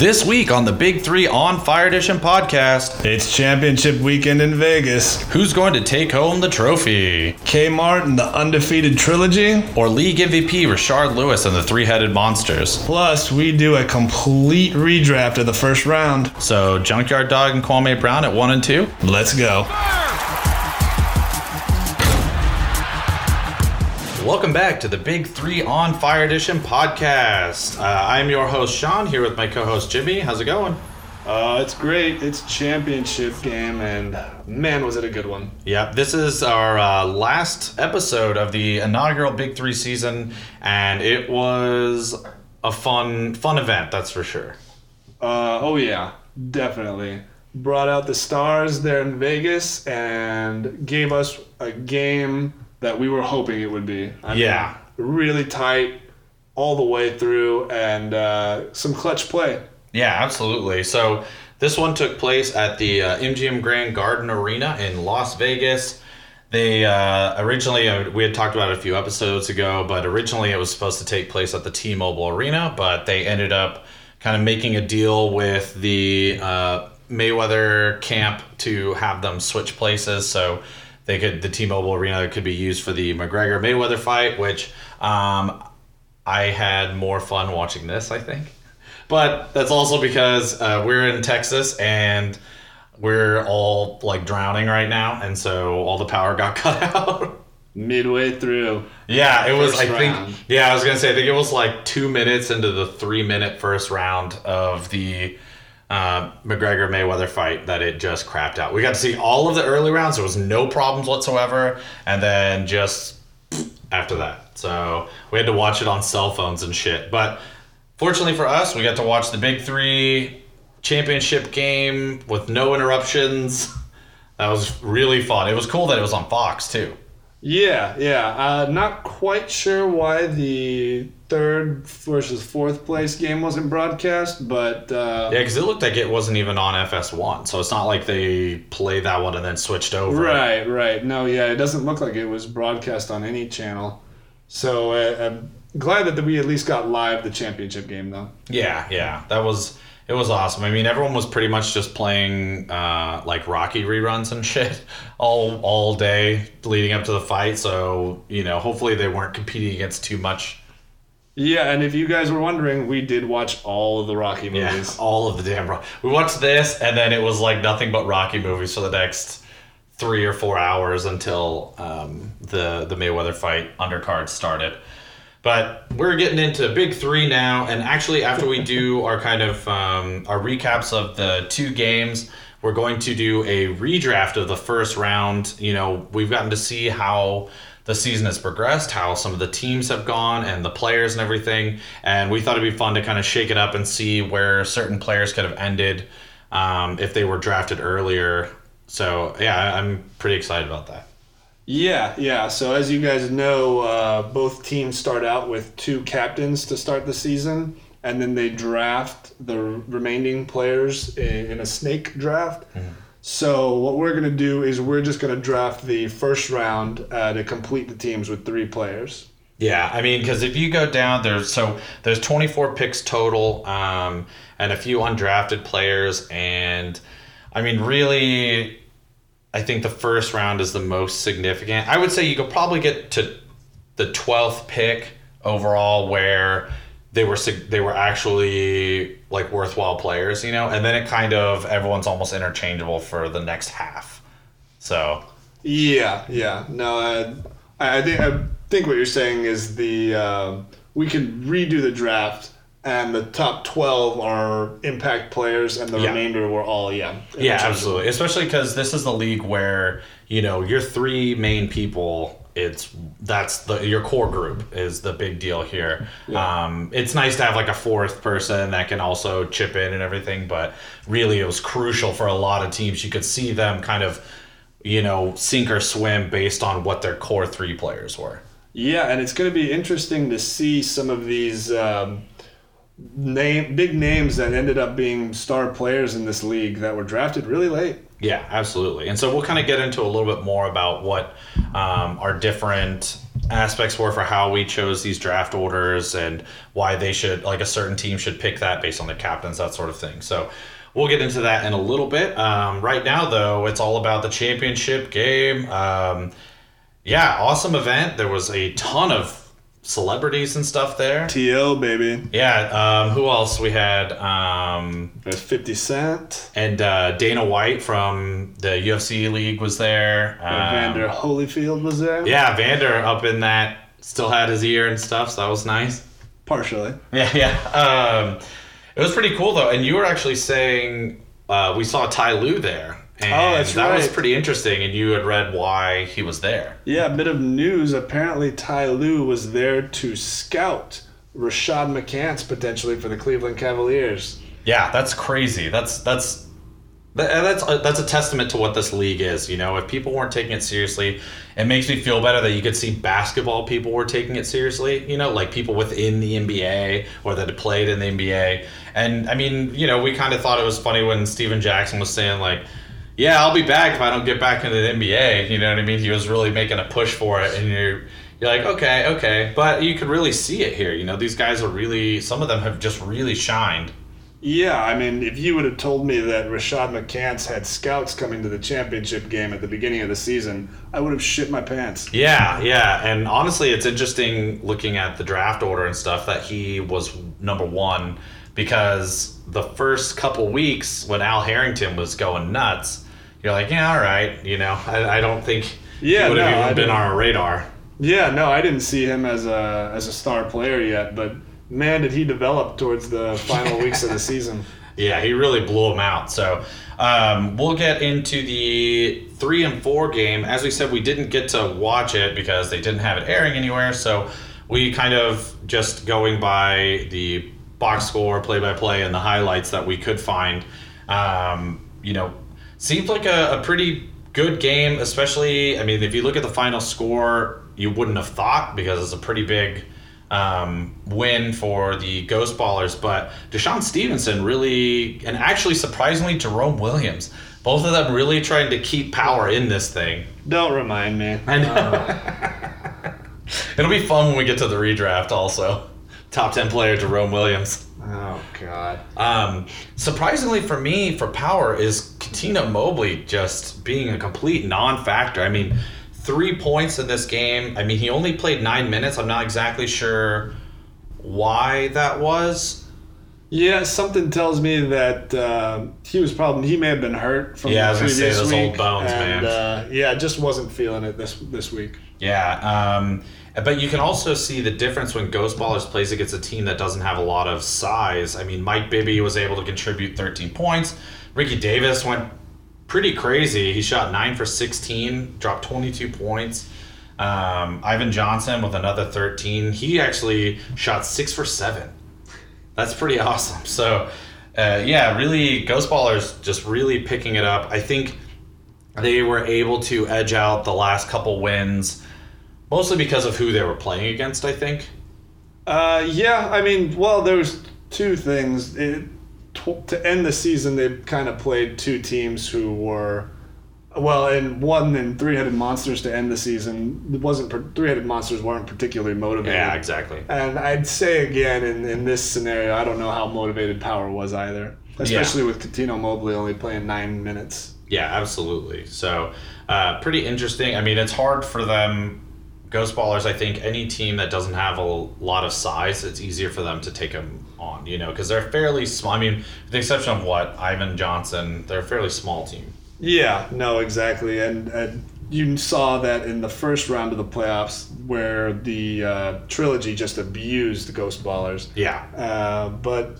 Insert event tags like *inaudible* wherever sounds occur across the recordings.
This week on the Big Three on Fire Edition podcast, It's championship weekend in Vegas. who's going to take home the trophy? Kmart and the undefeated trilogy. Or league MVP Rashard Lewis and the Three Headed Monsters? Plus, we do a complete redraft of the first round. So, Junkyard Dog and Kwame Brown at one and two. Let's go. Welcome back to the Big Three on Fire Edition podcast. Uh, I'm your host Sean here with my co-host Jimmy. How's it going? Uh, it's great. It's championship game, and man, was it a good one. Yep, this is our uh, last episode of the inaugural Big Three season, and it was a fun, fun event. That's for sure. Uh, oh yeah, definitely. Brought out the stars there in Vegas and gave us a game that we were hoping it would be. I Yeah. mean, really tight all the way through, and uh, some clutch play. Yeah, absolutely. So this one took place at the uh, MGM Grand Garden Arena in Las Vegas. They uh, originally uh, we had talked about it a few episodes ago, but originally it was supposed to take place at the T-Mobile Arena, but they ended up kind of making a deal with the uh, Mayweather camp to have them switch places, so they could the T-Mobile Arena could be used for the McGregor Mayweather fight, which um, I had more fun watching this, I think. But that's also because uh, we're in Texas and we're all like drowning right now, and so all the power got *laughs* cut out. Midway through, yeah, it was. I First think. round. Yeah, I was gonna say. I think it was like two minutes into the three-minute first round of the uh, McGregor Mayweather fight that it just crapped out. We got to see all of the early rounds. There was no problems whatsoever, and then just *sniffs* after that. So we had to watch it on cell phones and shit. But fortunately for us, we got to watch the Big Three championship game with no interruptions. *laughs* That was really fun. It was cool that it was on Fox too. Yeah, yeah. Uh, not quite sure why the third versus fourth place game wasn't broadcast, but uh, Yeah, because it looked like it wasn't even on FS1, so it's not like they played that one and then switched over. right, right. No, yeah, it doesn't look like it was broadcast on any channel. So uh, I'm glad that we at least got live the championship game, though. Yeah, yeah, that was it was awesome. I mean, everyone was pretty much just playing uh, like Rocky reruns and *laughs* shit all all day leading up to the fight. So you know, hopefully they weren't competing against too much. Yeah, and if you guys were wondering, we did watch all of the Rocky movies. Yeah, all of the damn. Ro- We watched this, and then it was like nothing but Rocky movies for the next three or four hours until um, the the Mayweather fight undercard started. But we're getting into big three now, and actually, after we do *laughs* our kind of um, our recaps of the two games, we're going to do a redraft of the first round. You know, we've gotten to see how the season has progressed, how some of the teams have gone, and the players and everything. And we thought it'd be fun to kind of shake it up and see where certain players could have ended um, if they were drafted earlier. So yeah, I'm pretty excited about that. Yeah, yeah. So as you guys know, uh, both teams start out with two captains to start the season, and then they draft the remaining players in, in a snake draft. So what we're gonna do is we're just gonna draft the first round uh, to complete the teams with three players. Yeah, I mean, because if you go down there's so there's 24 picks total, um, and a few undrafted players, and I mean, really, I think the first round is the most significant. I would say you could probably get to the 12th pick overall, where they were they were actually like worthwhile players, you know, and then it kind of everyone's almost interchangeable for the next half. So Yeah, yeah. No, uh, I, I think I think what you're saying is the uh, we can redo the draft, and the top twelve are impact players, and the Yeah. remainder were all yeah. Yeah, absolutely. Especially because this is the league where you know your three main people. It's that's the your core group is the big deal here. Um, it's nice to have like a fourth person that can also chip in and everything, but really it was crucial for a lot of teams. You could see them kind of, you know, sink or swim based on what their core three players were. Yeah, and it's going to be interesting to see some of these um, name big names that ended up being star players in this league that were drafted really late. Yeah, absolutely. And so we'll kind of get into a little bit more about what um, our different aspects were for how we chose these draft orders and why they should like a certain team should pick that based on the captains, that sort of thing. So we'll get into that in a little bit. Um, right now, though, it's all about the championship game. Um, yeah, awesome event. There was a ton of celebrities and stuff there. To baby. Yeah. Um, who else? We had um, There's 50 Cent. and uh, Dana White from the UFC league was there. Um, Vander Holyfield was there. Yeah, Vander up in that still had his ear and stuff, so that was nice. Partially. Yeah, *laughs* yeah. Um, it was pretty cool though, and you were actually saying uh, we saw Ty Lue there. And Oh, that's that was pretty interesting, and you had read why he was there. Yeah, a bit of news. Apparently, Ty Lue was there to scout Rashad McCants potentially for the Cleveland Cavaliers. Yeah, that's crazy. That's that's and that's uh, that's a testament to what this league is. You know, if people weren't taking it seriously, it makes me feel better that you could see basketball people were taking it seriously. You know, like people within the NBA or that had played in the NBA. And I mean, you know, we kind of thought it was funny when Stephen Jackson was saying like. Yeah, I'll be back if I don't get back into the NBA. You know what I mean? He was really making a push for it, and you're you're like, okay, okay, but you could really see it here. You know, these guys are really. Some of them have just really shined. Yeah, I mean, if you would have told me that Rashad McCants had scouts coming to the championship game at the beginning of the season, I would have shit my pants. Yeah, yeah, and honestly, it's interesting looking at the draft order and stuff that he was number one because the first couple weeks when Al Harrington was going nuts, you're like, yeah, all right, you know, I, I don't think Yeah, he would have no, I even been didn't- on our radar. Yeah, no, I didn't see him as a as a star player yet, but man, did he develop towards the final *laughs* weeks of the season. Yeah, he really blew him out. So um, we'll get into the three and four game. As we said, we didn't get to watch it because they didn't have it airing anywhere. So we kind of just going by the box score, play by play, and the highlights that we could find. Um, you know, seems like a, a pretty good game, especially. I mean, if you look at the final score, you wouldn't have thought because it's a pretty big um, win for the Ghost Ballers. But DeShawn Stevenson really, and actually surprisingly, Jerome Williams, both of them really trying to keep power in this thing. Don't remind me. I know. *laughs* It'll be fun when we get to the redraft. Also, top ten player Jerome Williams. Oh God. Um, surprisingly for me, for power, is Cuttino Mobley just being a complete non-factor. I mean, three points in this game. I mean, he only played nine minutes. I'm not exactly sure why that was. Yeah, something tells me that uh, he was probably he may have been hurt from Yeah, I the was gonna say previous those week, old bones, and, man. Uh, yeah, just wasn't feeling it this this week. Yeah, um, but you can also see the difference when Ghost Ballers plays against a team that doesn't have a lot of size. I mean, Mike Bibby was able to contribute 13 points. Ricky Davis went pretty crazy. He shot 9 for 16, dropped 22 points. Um, Ivan Johnson with another 13. He actually shot 6 for 7. That's pretty awesome. So, uh, yeah, really, Ghost Ballers just really picking it up. I think they were able to edge out the last couple wins, mostly because of who they were playing against. I think. Uh, yeah, I mean, well, there's two things. It, tw- to end the season, they kind of played two teams who were, well, and one and Three Headed Monsters to end the season. It wasn't Three Headed Monsters weren't particularly motivated. Yeah, exactly. And I'd say again in, in this scenario, I don't know how motivated Power was either, especially with Cuttino Mobley only playing nine minutes. Yeah, absolutely. So, uh, pretty interesting. I mean, it's hard for them. Ghost Ballers, I think any team that doesn't have a lot of size, it's easier for them to take them on, you know, because they're fairly small. I mean, with the exception of what, Ivan Johnson, they're a fairly small team. Yeah, no, exactly. And, and you saw that in the first round of the playoffs where the uh, trilogy just abused the Ghost Ballers. Yeah. Uh, but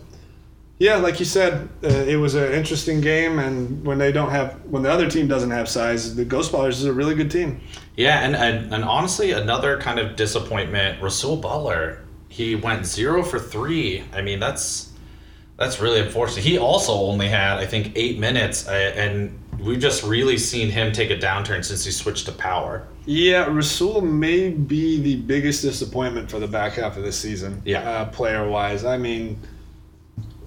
yeah, like you said, uh, it was an interesting game. And when they don't have, when the other team doesn't have size, the Ghost Ballers is a really good team. Yeah, and, and and honestly, another kind of disappointment. Rasual Butler, he went zero for three. I mean, that's that's really unfortunate. He also only had, I think, eight minutes, uh, and we've just really seen him take a downturn since he switched to power. Yeah, Rasual may be the biggest disappointment for the back half of the season. Yeah. Uh, player wise. I mean,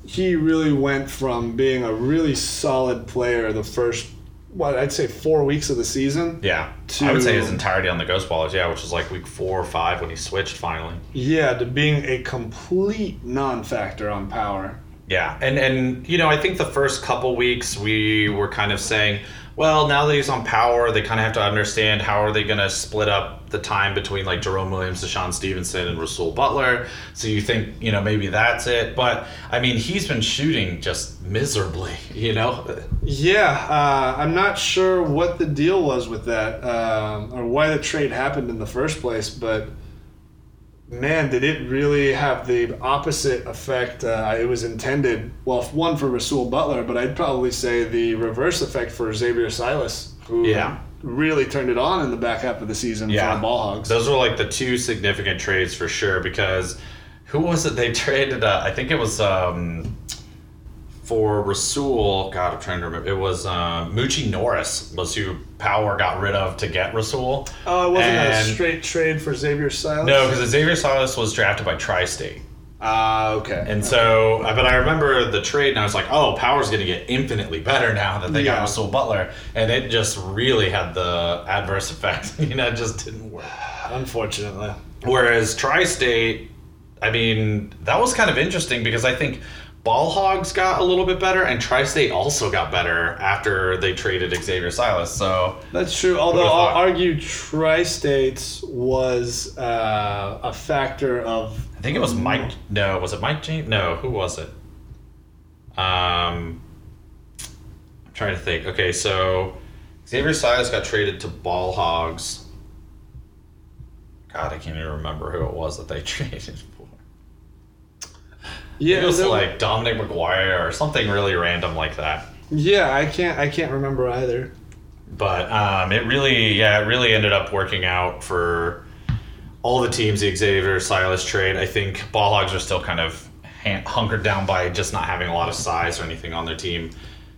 he really went from being a really solid player the first what I'd say four weeks of the season. Yeah, To- I would say his entirety on the Ghost Ballers. Yeah, which was like week four or five when he switched finally. Yeah, to being a complete non-factor on power. Yeah, and and you know I think the first couple weeks we were kind of saying, well, now that he's on power, they kind of have to understand how are they going to split up the time between like Jerome Williams, DeShawn Stevenson, and Rasual Butler. So you think you know maybe that's it, but I mean he's been shooting just miserably. *laughs* You know, Yeah, uh, I'm not sure what the deal was with that um, or why the trade happened in the first place, but man, did it really have the opposite effect uh, it was intended? Well, one for Rasual Butler, but I'd probably say the reverse effect for Xavier Silas, who Yeah. Really turned it on in the back half of the season Yeah. for the Ball Hogs. those were like the two significant trades for sure because who was it they *laughs* traded? Uh, I think it was. Um, for Rasual, God, I'm trying to remember. It was uh, Moochie Norris was who Power got rid of to get Rasual. Oh, it wasn't a straight trade for Xavier Silas? No, because Xavier Silas was drafted by Tri-State, Ah, okay. and so, uh, but I remember the trade, and I was like, "Oh, Power's going to get infinitely better now that they Yeah. got Rasual Butler," and it just really had the adverse effect. *laughs* you know, it just didn't work. Unfortunately. Whereas Tri-State, I mean, that was kind of interesting because I think Ball Hogs got a little bit better, and Tri-State also got better after they traded Xavier Silas. So That's true. Although I'll argue Tri-States was uh, a factor of. I think it was Mike. No, was it Mike James? No, who was it? Um, I'm trying to think. Okay, so Xavier Silas got traded to Ball Hogs. God, I can't even remember who it was that they *laughs* traded for. Yeah, it was there- like Dominic McGuire or something really random like that. yeah. I can't. I can't remember either. But um, it really, yeah, it really ended up working out for all the teams. The Xavier Silas trade. I think Ball Hogs are still kind of han- hunkered down by just not having a lot of size or anything on their team,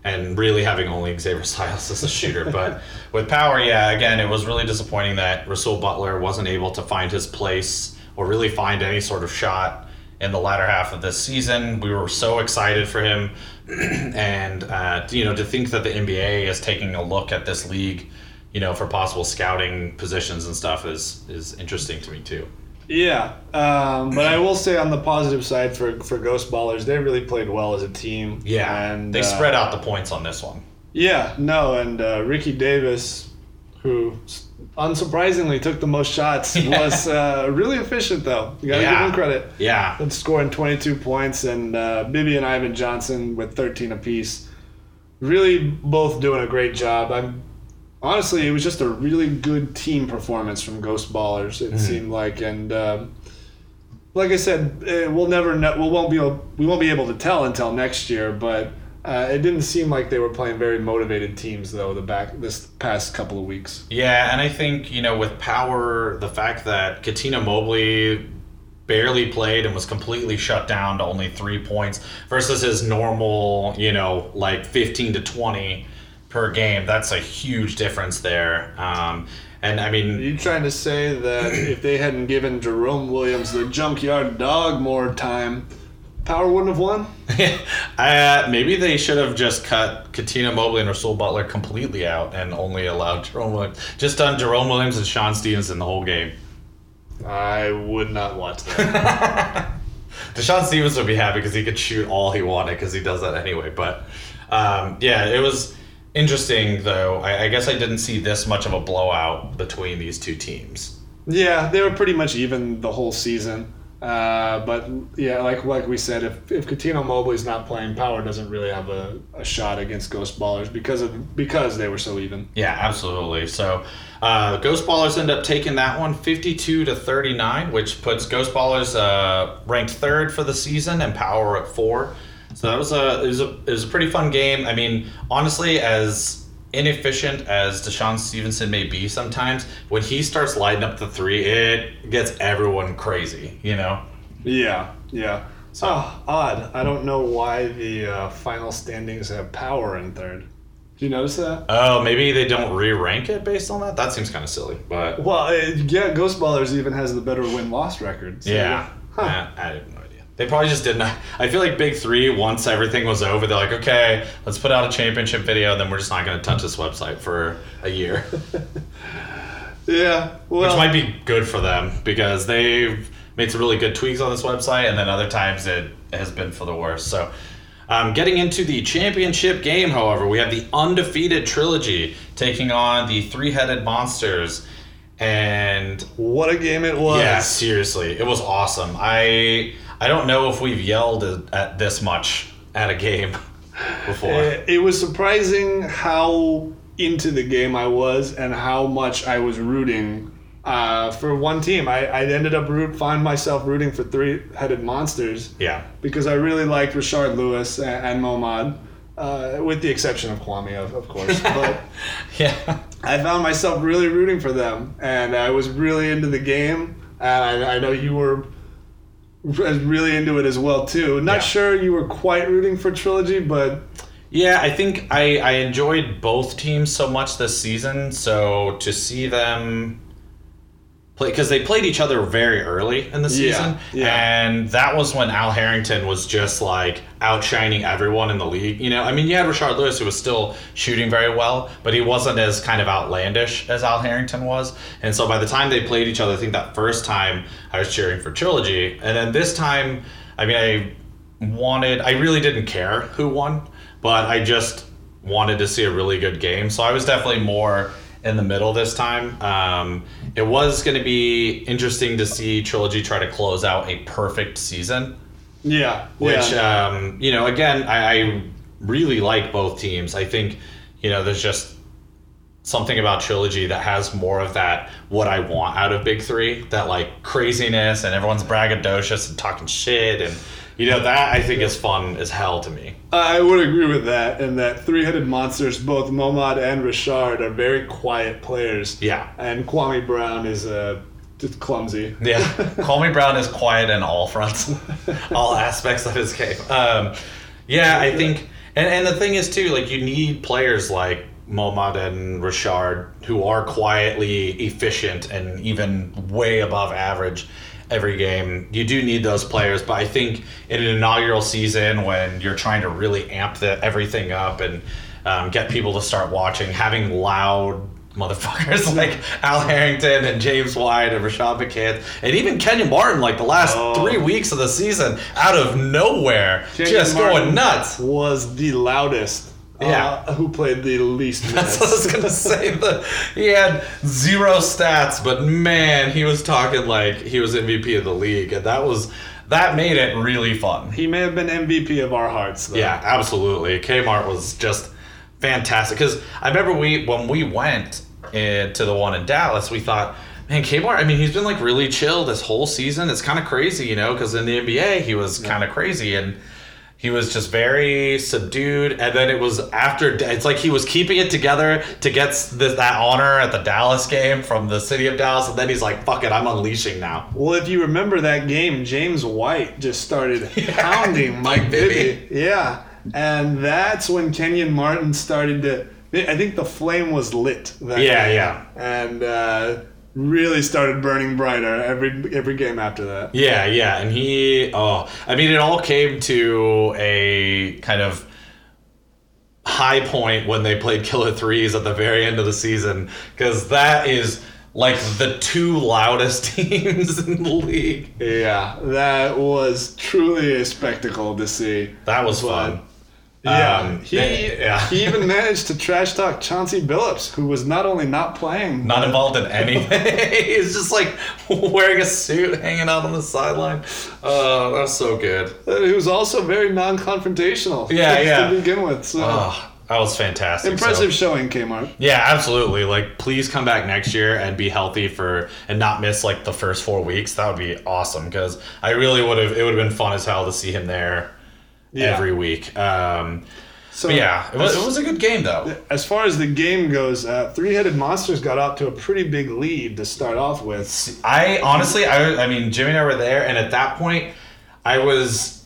and really having only Xavier *laughs* Silas as a shooter. but with power, yeah, again, it was really disappointing that Rasual Butler wasn't able to find his place or really find any sort of shot in the latter half of this season. We were so excited for him, *clears throat* and uh, you know to think that the NBA is taking a look at this league, you know, for possible scouting positions and stuff is is interesting to me too. Yeah, um, but I will say on the positive side for for Ghost Ballers, they really played well as a team. Yeah, and they uh, spread out the points on this one. Yeah, no, and uh, Ricky Davis, who unsurprisingly took the most shots, *laughs* was uh, really efficient though. You gotta give Yeah. him credit. Yeah, and scoring 22 points, and uh, Bibby and Ivan Johnson with 13 apiece. Really, both doing a great job. I'm honestly, it was just a really good team performance from Ghost Ballers. It seemed like, and um, like I said, eh, we'll never know. We won't be able, we won't be able to tell until next year. But uh, it didn't seem like they were playing very motivated teams though. The back this past couple of weeks. Yeah, and I think, you know, with power, the fact that Cuttino Mobley barely played and was completely shut down to only three points versus his normal, you know, like 15 to 20 per game, that's a huge difference there. Um, and I Are mean, you trying to say that *clears throat* if they hadn't given Jerome Williams the junkyard dog more time, Power wouldn't have won? *laughs* uh, maybe they should have just cut Cuttino Mobley and Rasual Butler completely out and only allowed Jerome Williams, just done Jerome Williams and Sean Stevenson the whole game. I would not watch that. *laughs* Deshaun Stevens would be happy because he could shoot all he wanted because he does that anyway. But um, yeah, it was interesting though. I, I guess I didn't see this much of a blowout between these two teams. yeah, they were pretty much even the whole season. Uh, but yeah, like like we said, if if Cuttino Mobley's not playing, Power doesn't really have a, a shot against Ghost Ballers because of because they were so even. Yeah, absolutely. So uh, Ghost Ballers end up taking that one 52 to 39, which puts Ghost Ballers uh, ranked third for the season and Power at four. So that was a it was a it was a pretty fun game. I mean, honestly, as inefficient as DeShawn Stevenson may be sometimes, when he starts lighting up the three, it gets everyone crazy. You know. Yeah, yeah. oh, odd. I don't know why the uh, final standings have Power in third. Do you notice that? Oh, maybe they don't re-rank it based on that. That seems kind of silly, but Well, uh, yeah, Ghost Ballers even has the better win loss record. so- yeah, Huh. I, I have no idea. They probably just didn't. *laughs* I feel like Big Three, once everything was over, they're like, okay, let's put out a championship video, then we're just not going to touch this website for a year. *laughs* Yeah, well, Which might be good for them because they've made some really good tweaks on this website, and then other times it has been for the worst. So, um, getting into the championship game, however, we have the undefeated trilogy taking on the three headed monsters. And what a game it was. yeah, seriously, it was awesome. I I don't know if we've yelled at, this much at a game *laughs* before. It was surprising how into the game I was and how much I was rooting uh, for one team. I, I ended up root find myself rooting for three headed monsters yeah, because I really liked Rashard Lewis and, and Momad, uh, with the exception of Kwame, of, of course. *laughs* But yeah, I found myself really rooting for them, and I was really into the game. And I, I know you were *laughs* really into it as well too. Not Yeah. sure you were quite rooting for Trilogy, but Yeah, I think I, I enjoyed both teams so much this season. So to see them play, because they played each other very early in the Yeah, season. yeah. And that was when Al Harrington was just like outshining everyone in the league. You know, I mean, you had Rashard Lewis who was still shooting very well, but he wasn't as kind of outlandish as Al Harrington was. And so by the time they played each other, I think that first time I was cheering for Trilogy. And then this time, I mean, I wanted, I really didn't care who won, but I just wanted to see a really good game. So I was definitely more in the middle this time. Um, it was going to be interesting to see Trilogy try to close out a perfect season, yeah, which, yeah. um, you know, again, I, I really like both teams. I think, you know, there's just something about Trilogy that has more of that what I want out of Big Three, that like craziness and everyone's braggadocious and talking shit and. You know that I think is fun as hell to me. I would agree with that, and that three-headed monsters, both Momad and Rashard, are very quiet players. Yeah. and Kwame Brown is uh, just clumsy. Yeah, *laughs* Kwame Brown is quiet in all fronts, *laughs* all aspects of his game. Um, yeah, I think, and, and the thing is too, like you need players like Momad and Richard who are quietly efficient and even way above average every game. You do need those players, but I think in an inaugural season when you're trying to really amp the, everything up and um, get people to start watching, having loud motherfuckers *laughs* like Al Harrington and James White and Rashad McCants and even Kenyon Martin like the last Oh. three weeks of the season out of nowhere Kenyon just Martin going nuts. Was the loudest. Yeah. uh, who played the least *laughs* That's what I was gonna say. The he had zero stats, but man, he was talking like he was MVP of the league, and that was that made it really fun. he may have been MVP of our hearts. Though. Yeah, absolutely. Kmart was just fantastic because I remember we when we went eh, to the one in Dallas, we thought, man, Kmart. I mean, he's been like really chill this whole season. It's kind of crazy, you know, because in the NBA he was kind of crazy and. He was just very subdued, and then it was after. It's like he was keeping it together to get this, that honor at the Dallas game from the city of Dallas, and then he's like, "Fuck it, I'm unleashing now." Well, if you remember that game, James White just started *laughs* pounding *laughs* Mike Bibby. Yeah, and that's when Kenyon Martin started to. I think the flame was lit. That Yeah, game, yeah. and uh, really started burning brighter every every game after that. Yeah, yeah, and he oh, I mean it all came to a kind of high point when they played Killer Threes at the very end of the season cuz that is like the two loudest *laughs* teams in the league. Yeah, that was truly a spectacle to see. That was But- fun. Yeah, Um, he, yeah. he even *laughs* managed to trash talk Chauncey Billups, who was not only not playing, Not involved in anything. *laughs* *laughs* He's just like wearing a suit, hanging out on the sideline. Oh, that's so good. uh, he was also very non-confrontational. Yeah, yeah. To begin with, so Oh, that was fantastic. So- impressive showing, Kmart. Yeah, absolutely. Like, please come back next year and be healthy for and not miss like the first four weeks. That would be awesome because I really would have. It would have been fun as hell to see him there Yeah. every week. Um, So but yeah, it was, as, it was a good game though. as far as the game goes, uh, three-headed monsters got off to a pretty big lead to start off with. I honestly, I, I mean, Jimmy and I were there, and at that point, I was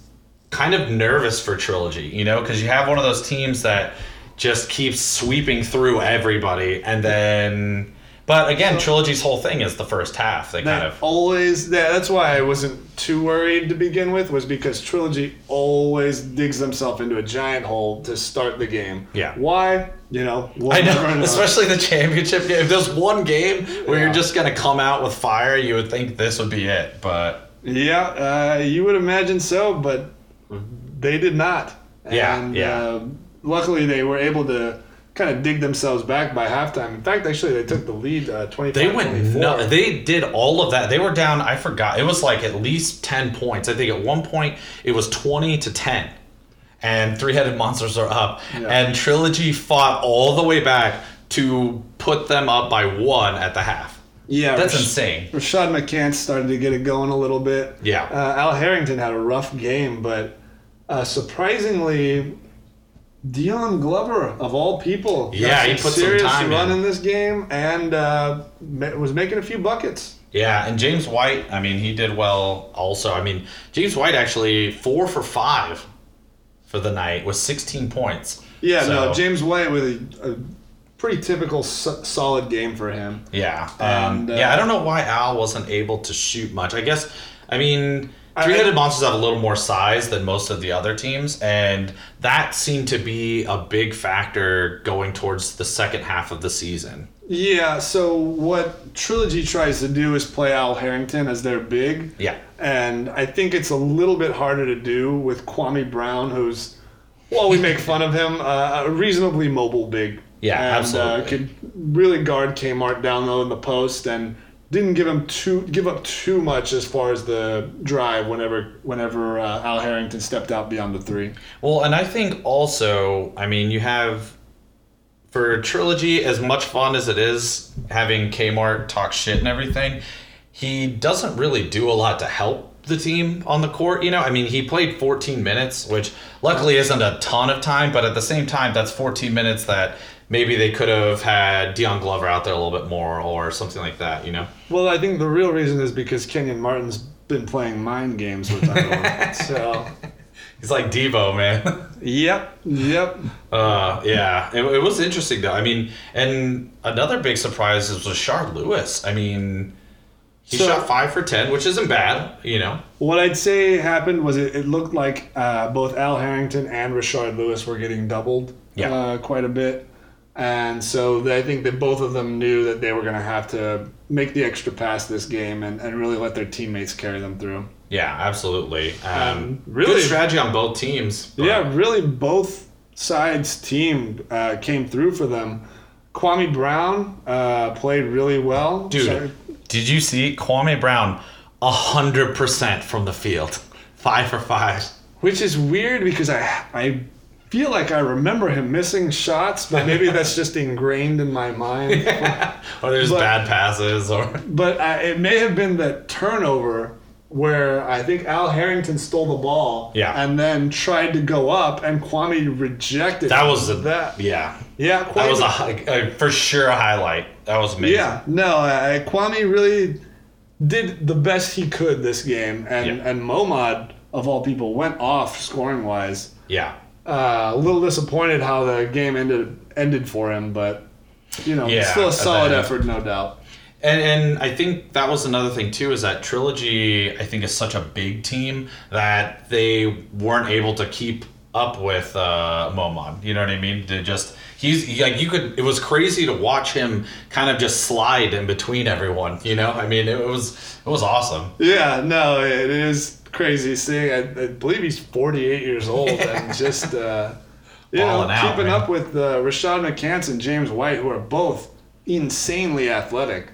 kind of nervous for Trilogy, you know, because you have one of those teams that just keeps sweeping through everybody, and then But again, Trilogy's whole thing is the first half. They kind of always yeah, that's why I wasn't too worried to begin with was because trilogy always digs themselves into a giant hole to start the game. Yeah. Why? You know, we'll I know, especially the championship game. If there's one game where Yeah. you're just gonna come out with fire, you would think this would be it. But Yeah, uh, you would imagine so, but they did not. Yeah, and, yeah. Uh, luckily, they were able to kind of dig themselves back by halftime. In fact, actually, they took the lead uh, 25 they went no, they did all of that. They were down. I forgot. It was like at least ten points. I think at one point it was twenty to ten, and three headed monsters are up. Yeah. And Trilogy fought all the way back to put them up by one at the half. yeah, That's Rash- insane. Rashad McCants started to get it going a little bit. Yeah. Uh, Al Harrington had a rough game, but uh, surprisingly, Dion Glover, of all people, Yeah, he put some time run in. in. this game and uh, was making a few buckets. Yeah, and James White, I mean, he did well also. I mean, James White actually four for five for the night with 16 points. Yeah, So, no, James White with a, a pretty typical so- solid game for him. Yeah. Um, And, uh, yeah, I don't know why Al wasn't able to shoot much. I guess, I mean, I- Three Headed Monsters have a little more size than most of the other teams, and that seemed to be a big factor going towards the second half of the season. Yeah, so what Trilogy tries to do is play Al Harrington as their big. Yeah. And I think it's a little bit harder to do with Kwame Brown, who's, well, we make fun of him, uh, a reasonably mobile big. Yeah, and, absolutely. Uh, could really guard Kmart down low in the post and didn't give him too give up too much as far as the drive whenever whenever uh, Al Harrington stepped out beyond the three. Well, and I think also, I mean, you have for trilogy as much fun as it is having Kmart talk shit and everything. He doesn't really do a lot to help the team on the court. You know, I mean, he played 14 minutes, which luckily isn't a ton of time, but at the same time, that's 14 minutes that maybe they could have had Dion Glover out there a little bit more or something like that. You know. Well, I think the real reason is because Kenyon Martin's been playing mind games with everyone. *laughs* so, He's like Devo, man. yep, yep. Uh, yeah, it, it was interesting though. I mean, and another big surprise was Rashard Lewis. I mean, he So- shot five for ten, which isn't bad, you know. What I'd say happened was it, it looked like uh, both Al Harrington and Rashard Lewis were getting doubled Yeah. uh, quite a bit. And so I think that both of them knew that they were going to have to make the extra pass this game and, and really let their teammates carry them through. Yeah, absolutely. Um, Um, really- good strategy on both teams. but- Yeah, really, both sides' team uh, came through for them. Kwame Brown uh, played really well. dude. Sorry. Did you see Kwame Brown? hundred percent from the field, five for five. Which is weird because I I feel like I remember him missing shots, but maybe that's just ingrained in my mind. *laughs* Or there's But- bad passes, or *laughs* But I, it may have been that turnover where I think Al Harrington stole the ball, Yeah. and then tried to go up, and Kwame rejected. that was a, that. yeah. Yeah, Kwame, That was a, a for sure a highlight. That was amazing. Yeah, no, uh, Kwame really did the best he could this game, and Yeah. and Momad of all people went off scoring wise. Yeah. Uh, a little disappointed how the game ended ended for him, but you know, Yeah, still a solid effort, no doubt. And, and I think that was another thing too is that Trilogy I think is such a big team that they weren't able to keep up with uh, Momon. You know what I mean? To just he's like you could. It was crazy to watch him kind of just slide in between everyone. You know? I mean, it was it was awesome. Yeah, no, it is crazy seeing. I, I believe he's 48 years old *laughs* and just uh, you know out, keeping man. up with uh, Rashad McCants and James White, who are both insanely athletic.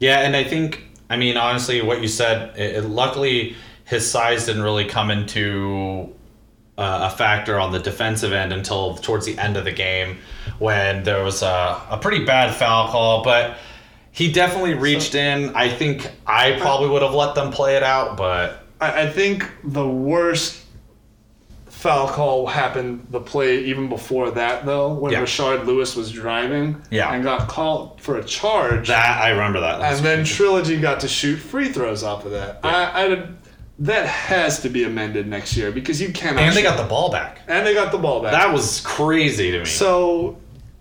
Yeah, and I think I mean honestly, what you said. It, it- luckily, his size didn't really come into uh, a factor on the defensive end until towards the end of the game when there was a, a pretty bad foul call, but. He definitely reached in. I think I probably would have let them play it out, but I, I think the worst foul call happened the play even before that though, when Yeah. Rashard Lewis was driving Yeah. and got called for a charge. that I remember that. and then Trilogy got to shoot free throws off of that. I, I that has to be amended next year because you cannot. and they shoot- got the ball back. and they got the ball back. That was crazy to me. so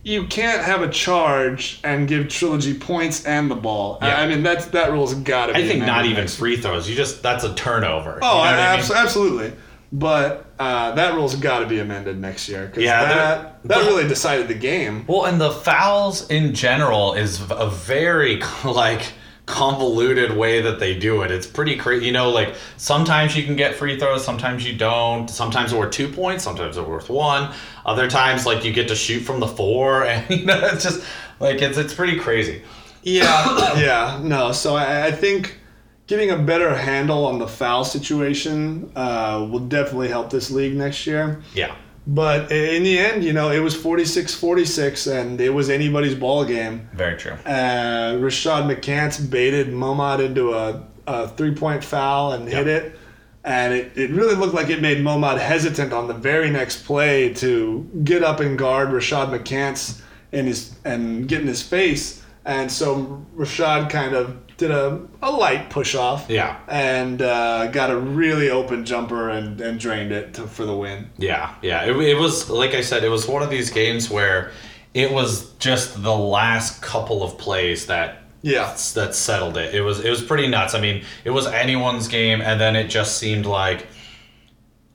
you can't have a charge and give Trilogy points and the ball. I- Yeah. I mean, that's that rule's got to be. I think not even free throws. You just that's a turnover. Oh, You know I abs- mean? absolutely. But uh, that rule's got to be amended next year. 'cause Yeah, that, that really decided the game. Well, and the fouls in general is a very *laughs* like convoluted way that they do it. It's pretty crazy. You know, like sometimes you can get free throws, sometimes you don't. Sometimes they're worth two points, sometimes they're worth one. Other times, like you get to shoot from the four, *laughs* and you know, it's just like it's it's pretty crazy. Yeah, *coughs* yeah, no. So I, I think getting a better handle on the foul situation uh, will definitely help this league next year. Yeah. But in the end, you know, it was 46-46, and it was anybody's ball game. Very true. Uh, Rashad McCants baited Momad into a, a three-point foul and hit it. And it, it really looked like it made Momad hesitant on the very next play to get up and guard Rashad McCants in his and get in his face. And so Rashad kind of did a, a light push off Yeah. and uh, got a really open jumper and, and drained it to, for the win. Yeah, yeah. It, it was like I said, it was one of these games where it was just the last couple of plays that Yeah. that settled it. It was it was pretty nuts. I mean, it was anyone's game, and then it just seemed like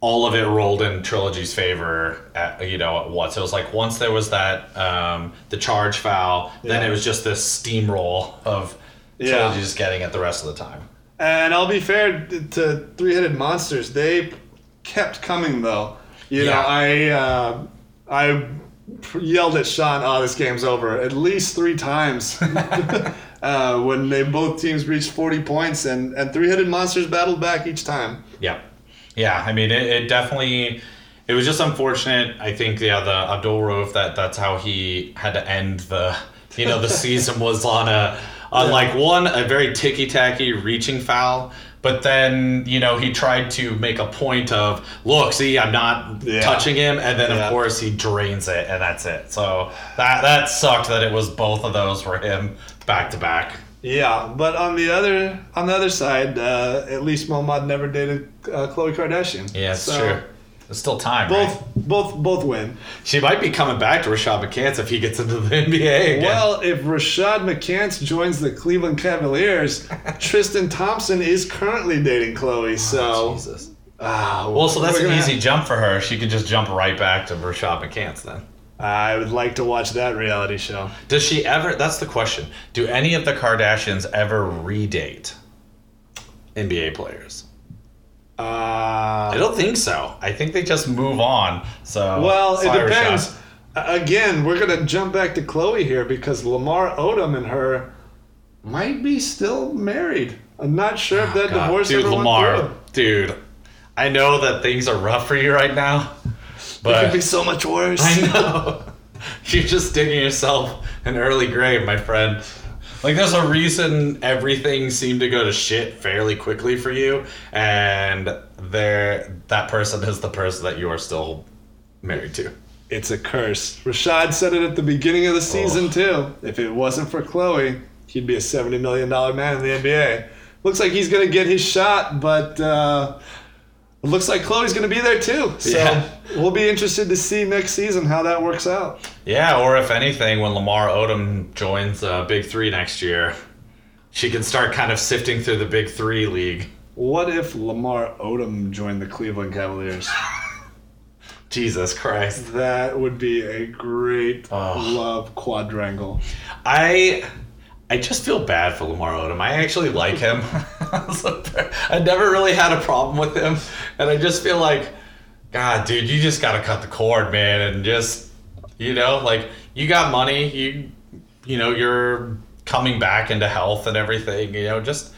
all of it rolled in Trilogy's favor. At, you know, at once. It was like once there was that um, the charge foul, then it was just this steamroll of Yeah. Trilogy just getting it the rest of the time. And I'll be fair to Three Headed Monsters. They kept coming though. You know, I uh, I yelled at Sean, "Oh, this game's over!" at least three times *laughs* uh, when they both teams reached forty points, and and Three Headed Monsters battled back each time. Yeah, yeah. I mean, it, it definitely. It was just unfortunate. I think yeah, the Abdul Rauf that that's how he had to end the. You know, the *laughs* season was on a on like one a very ticky tacky reaching foul. But then, you know, he tried to make a point of, look, see, I'm not Yeah. touching him, and then Yeah. of course he drains it, and that's it. So that that sucked that it was both of those for him back to back. Yeah, but on the other on the other side, uh, at least Momad never dated uh, Khloe Kardashian. Yeah, it's So true. There's still time. Both right? both both win. She might be coming back to Rashad McCants if he gets into the *laughs* NBA again. Well, if Rashad McCants joins the Cleveland Cavaliers, *laughs* Tristan Thompson is currently dating Khloe. So, Jesus. ah, Well, so that's an easy have- jump for her. She could just jump right back to Rashad McCants then. I would like to watch that reality show. Does she ever? That's the question. Do any of the Kardashians ever redate NBA players? I Uh, don't think so. I think they just move on. So well, it depends. A- Again, we're gonna jump back to Khloe here because Lamar Odom and her might be still married. I'm not sure if that God, divorce dude, ever went Lamar, through. dude. I know that things are rough for you right now, but It could be so much worse. *laughs* I know. You're just digging yourself an early grave, my friend. Like, there's a reason everything seemed to go to shit fairly quickly for you, and there, that person is the person that you are still married to. It's a curse. Rashad said it at the beginning of the season Oh. too. If it wasn't for Khloe, he'd be a seventy million dollar man in the NBA. Looks like he's gonna get his shot, but uh, it looks like Khloe's gonna be there too. So Yeah. we'll be interested to see next season how that works out. Yeah, or if anything, when Lamar Odom joins uh, Big Three next year, she can start kind of sifting through the Big Three league. What if Lamar Odom joined the Cleveland Cavaliers? *laughs* Jesus Christ. that would be a great Oh. love quadrangle. I I just feel bad for Lamar Odom. I actually like him. *laughs* *laughs* I never really had a problem with him, and I just feel like, God, dude, you just gotta cut the cord, man, and just, you know, like you got money, you, you know, you're coming back into health and everything, you know, just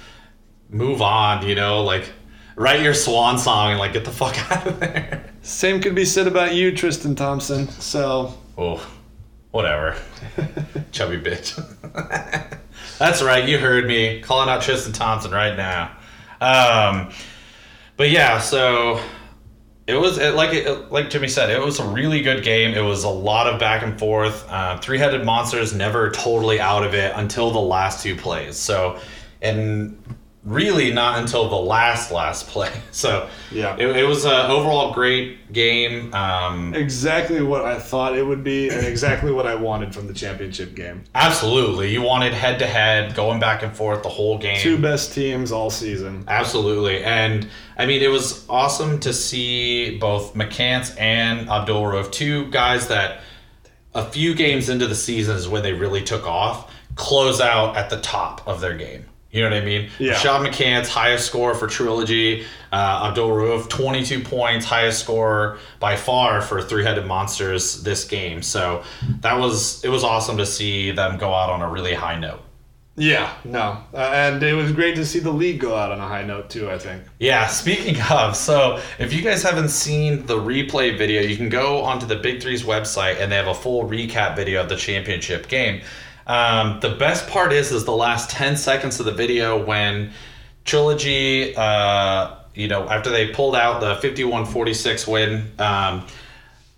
move on, you know, like write your swan song and like get the fuck *laughs* out of there. Same could be said about you, Tristan Thompson. So Oh, whatever. *laughs* Chubby bitch. *laughs* That's right. You heard me calling out Tristan Thompson right now. Um, but yeah, so it was it, like it, like Jimmy said, it was a really good game. It was a lot of back and forth. Uh, Three headed monsters never totally out of it until the last two plays. So, and really not until the last last play. *laughs* So Yeah. it, it was an overall great game. Um, Exactly what I thought it would be, and exactly what I wanted from the championship game. absolutely, you wanted head to head, going back and forth the whole game. Two best teams all season. Absolutely. And I mean, it was awesome to see both McCants and Abdul Rauf, two guys that a few games into the season is when they really took off, close out at the top of their game. You know what I mean? Yeah. Rashad McCants highest score for Trilogy. Uh, Abdul Rauf, 22 points, highest score by far for Three Headed Monsters this game. So that was, it was awesome to see them go out on a really high note. Yeah, no. Uh, and it was great to see the league go out on a high note, too, I think. Yeah, speaking *laughs* of, so if you guys haven't seen the replay video, you can go onto the Big Three's website and they have a full recap video of the championship game. Um, the best part is is the last 10 seconds of the video when Trilogy, uh, you know, after they pulled out the 51-46 win, um,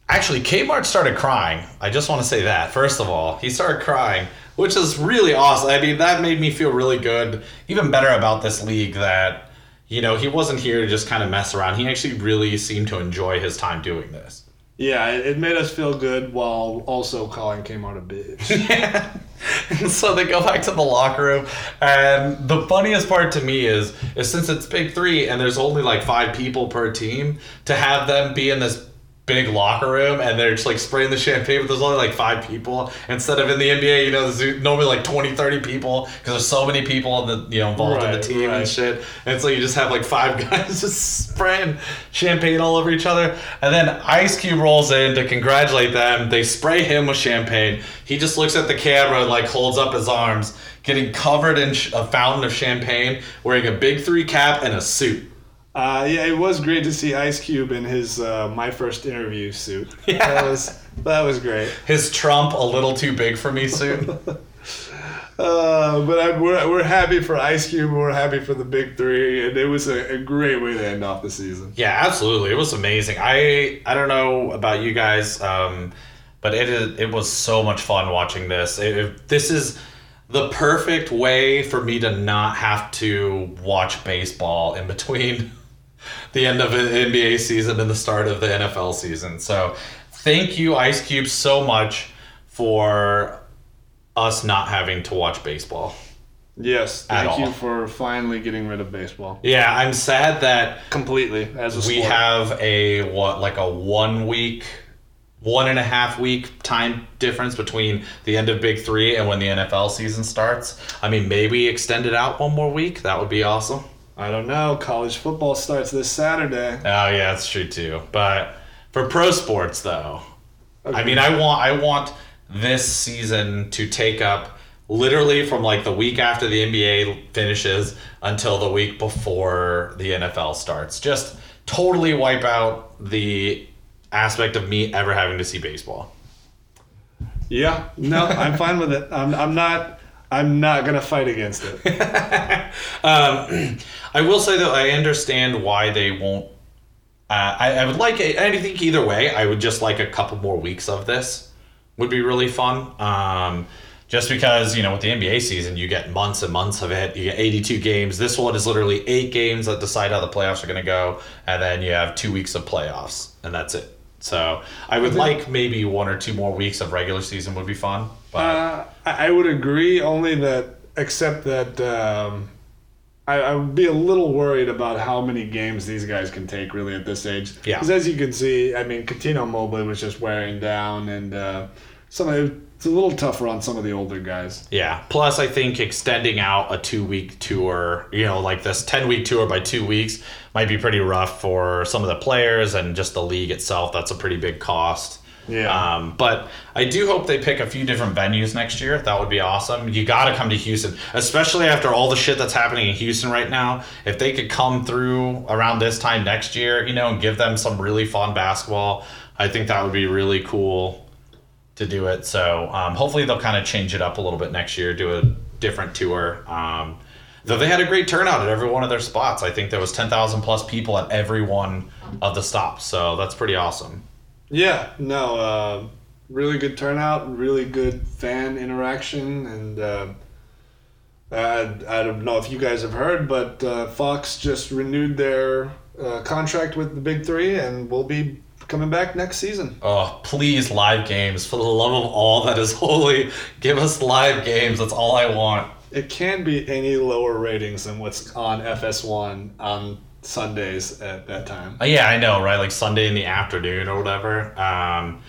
actually Kmart started crying. I just want to say that. First of all, he started crying, which is really awesome. I mean, that made me feel really good, even better about this league that you know, he wasn't here to just kind of mess around. He actually really seemed to enjoy his time doing this. Yeah, it, made us feel good while also calling Kmart a bitch. *laughs* Yeah. *laughs* so they go back to the locker room, and the funniest part to me is, is since it's big three and there's only like five people per team, to have them be in this big locker room and they're just like spraying the champagne, but there's only like five people instead of in the NBA, you know, there's normally like 20, 30 people because there's so many people in the you know involved in the team and shit. And so you just have like five *laughs* guys just spraying champagne all over each other. And then Ice Cube rolls in to congratulate them. They spray him with champagne. He just looks at the camera and like holds up his arms, getting covered in a fountain of champagne, wearing a big three cap and a suit. Uh, yeah, it was great to see Ice Cube in his uh, my first interview suit. *laughs* Yeah. That was that was great. His Trump a little too big for me suit. *laughs* Uh, but I, we're, we're happy for Ice Cube. We're happy for the Big Three, and it was a, a great way to end off the season. Yeah, absolutely. It was amazing. I I don't know about you guys, um, but it is, it was so much fun watching this. It, it- this is the perfect way for me to not have to watch baseball in between *laughs* the end of the NBA season and the start of the NFL season. So, thank you, Ice Cube, so much for us not having to watch baseball. Yes, thank you for finally getting rid of baseball Yeah, I'm sad that completely as a we sport. have a what like a one week one and a half week time difference between the end of big three and when the nfl season starts i mean maybe extend it out one more week that would be awesome I don't know. College football starts this Saturday. oh yeah that's true too but for pro sports though i mean i want i want this season to take up literally from like the week after the nba finishes until the week before the nfl starts just totally wipe out the aspect of me ever having to see baseball Yeah, no, I'm fine with it. I'm, I'm not. I'm not gonna fight against it. *laughs* Um, I will say though, I understand why they won't. Uh, I, I would like it. I think either way, I would just like a couple more weeks of this. Would be really fun. Um, just because you know with the NBA season, you get months and months of it. You get 82 games. This one is literally eight games that decide how the playoffs are going to go, and then you have two weeks of playoffs, and that's it. So I would like maybe one or two more weeks of regular season would be fun. Uh, I, I would agree, only that, except that um, I, I would be a little worried about how many games these guys can take really at this age. Yeah. Because as you can see, I mean, Cuttino Mobley was just wearing down, and uh, some of it's a little tougher on some of the older guys. Yeah. Plus, I think extending out a two week tour, you know, like this 10 week tour by two weeks might be pretty rough for some of the players and just the league itself. That's a pretty big cost. Yeah. Um, but I do hope they pick a few different venues next year. That would be awesome. You got to come to Houston, especially after all the shit that's happening in Houston right now. If they could come through around this time next year, you know, and give them some really fun basketball, I think that would be really cool to do it. So um, hopefully they'll kind of change it up a little bit next year, do a different tour. Um, though they had a great turnout at every one of their spots. I think there was 10,000 plus people at every one of the stops. So that's pretty awesome. Yeah, no, uh, really good turnout, really good fan interaction, and uh, Uh, I don't know if you guys have heard, but uh, Fox just renewed their uh, contract with the Big Three, and will be coming back next season. Oh, please, live games. For the love of all that is *laughs* holy, give us live games. That's all I want. It can't be any lower ratings than what's on FS1 on Sundays at that time. Uh, yeah, I know, right? Like Sunday in the afternoon or whatever. Um,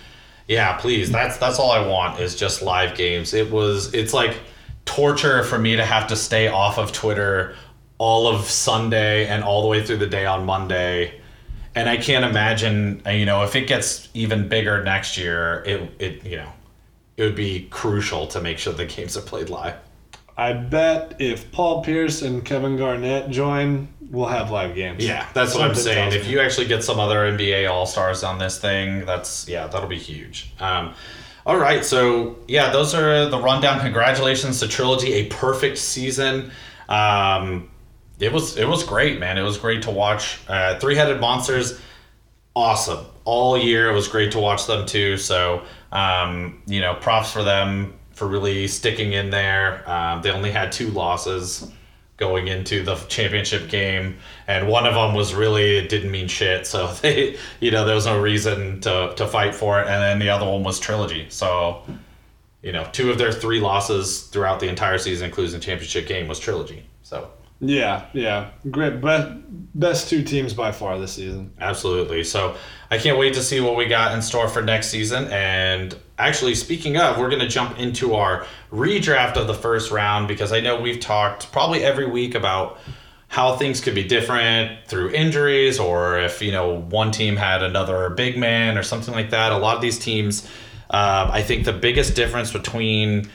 yeah, please. That's that's all I want is just live games. It was. It's like torture for me to have to stay off of Twitter all of Sunday and all the way through the day on Monday. And I can't imagine, uh, you know, if it gets even bigger next year, it it you know, it would be crucial to make sure the games are played live. I bet if Paul Pierce and Kevin Garnett join, we'll have live games. Yeah, that's what I'm saying. If you actually get some other NBA All Stars on this thing, that's yeah, that'll be huge. Um, all right, so yeah, those are the rundown. Congratulations to Trilogy, a perfect season. Um, it was it was great, man. It was great to watch. Uh, Three Headed Monsters, awesome all year. It was great to watch them too. So um, you know, props for them for really sticking in there. Um, they only had two losses going into the championship game, and one of them was really it didn't mean shit. So *laughs* they, you know, there was no reason to to fight for it. And then the other one was Trilogy. So. You know, two of their three losses throughout the entire season, including the championship game, was Trilogy. So Yeah, yeah. Great. Best, best two teams by far this season. Absolutely. So I can't wait to see what we got in store for next season. And actually, speaking of, we're going to jump into our redraft of the first round because I know we've talked probably every week about how things could be different through injuries or if, you know, one team had another big man or something like that. A lot of these teams, uh, I think the biggest difference between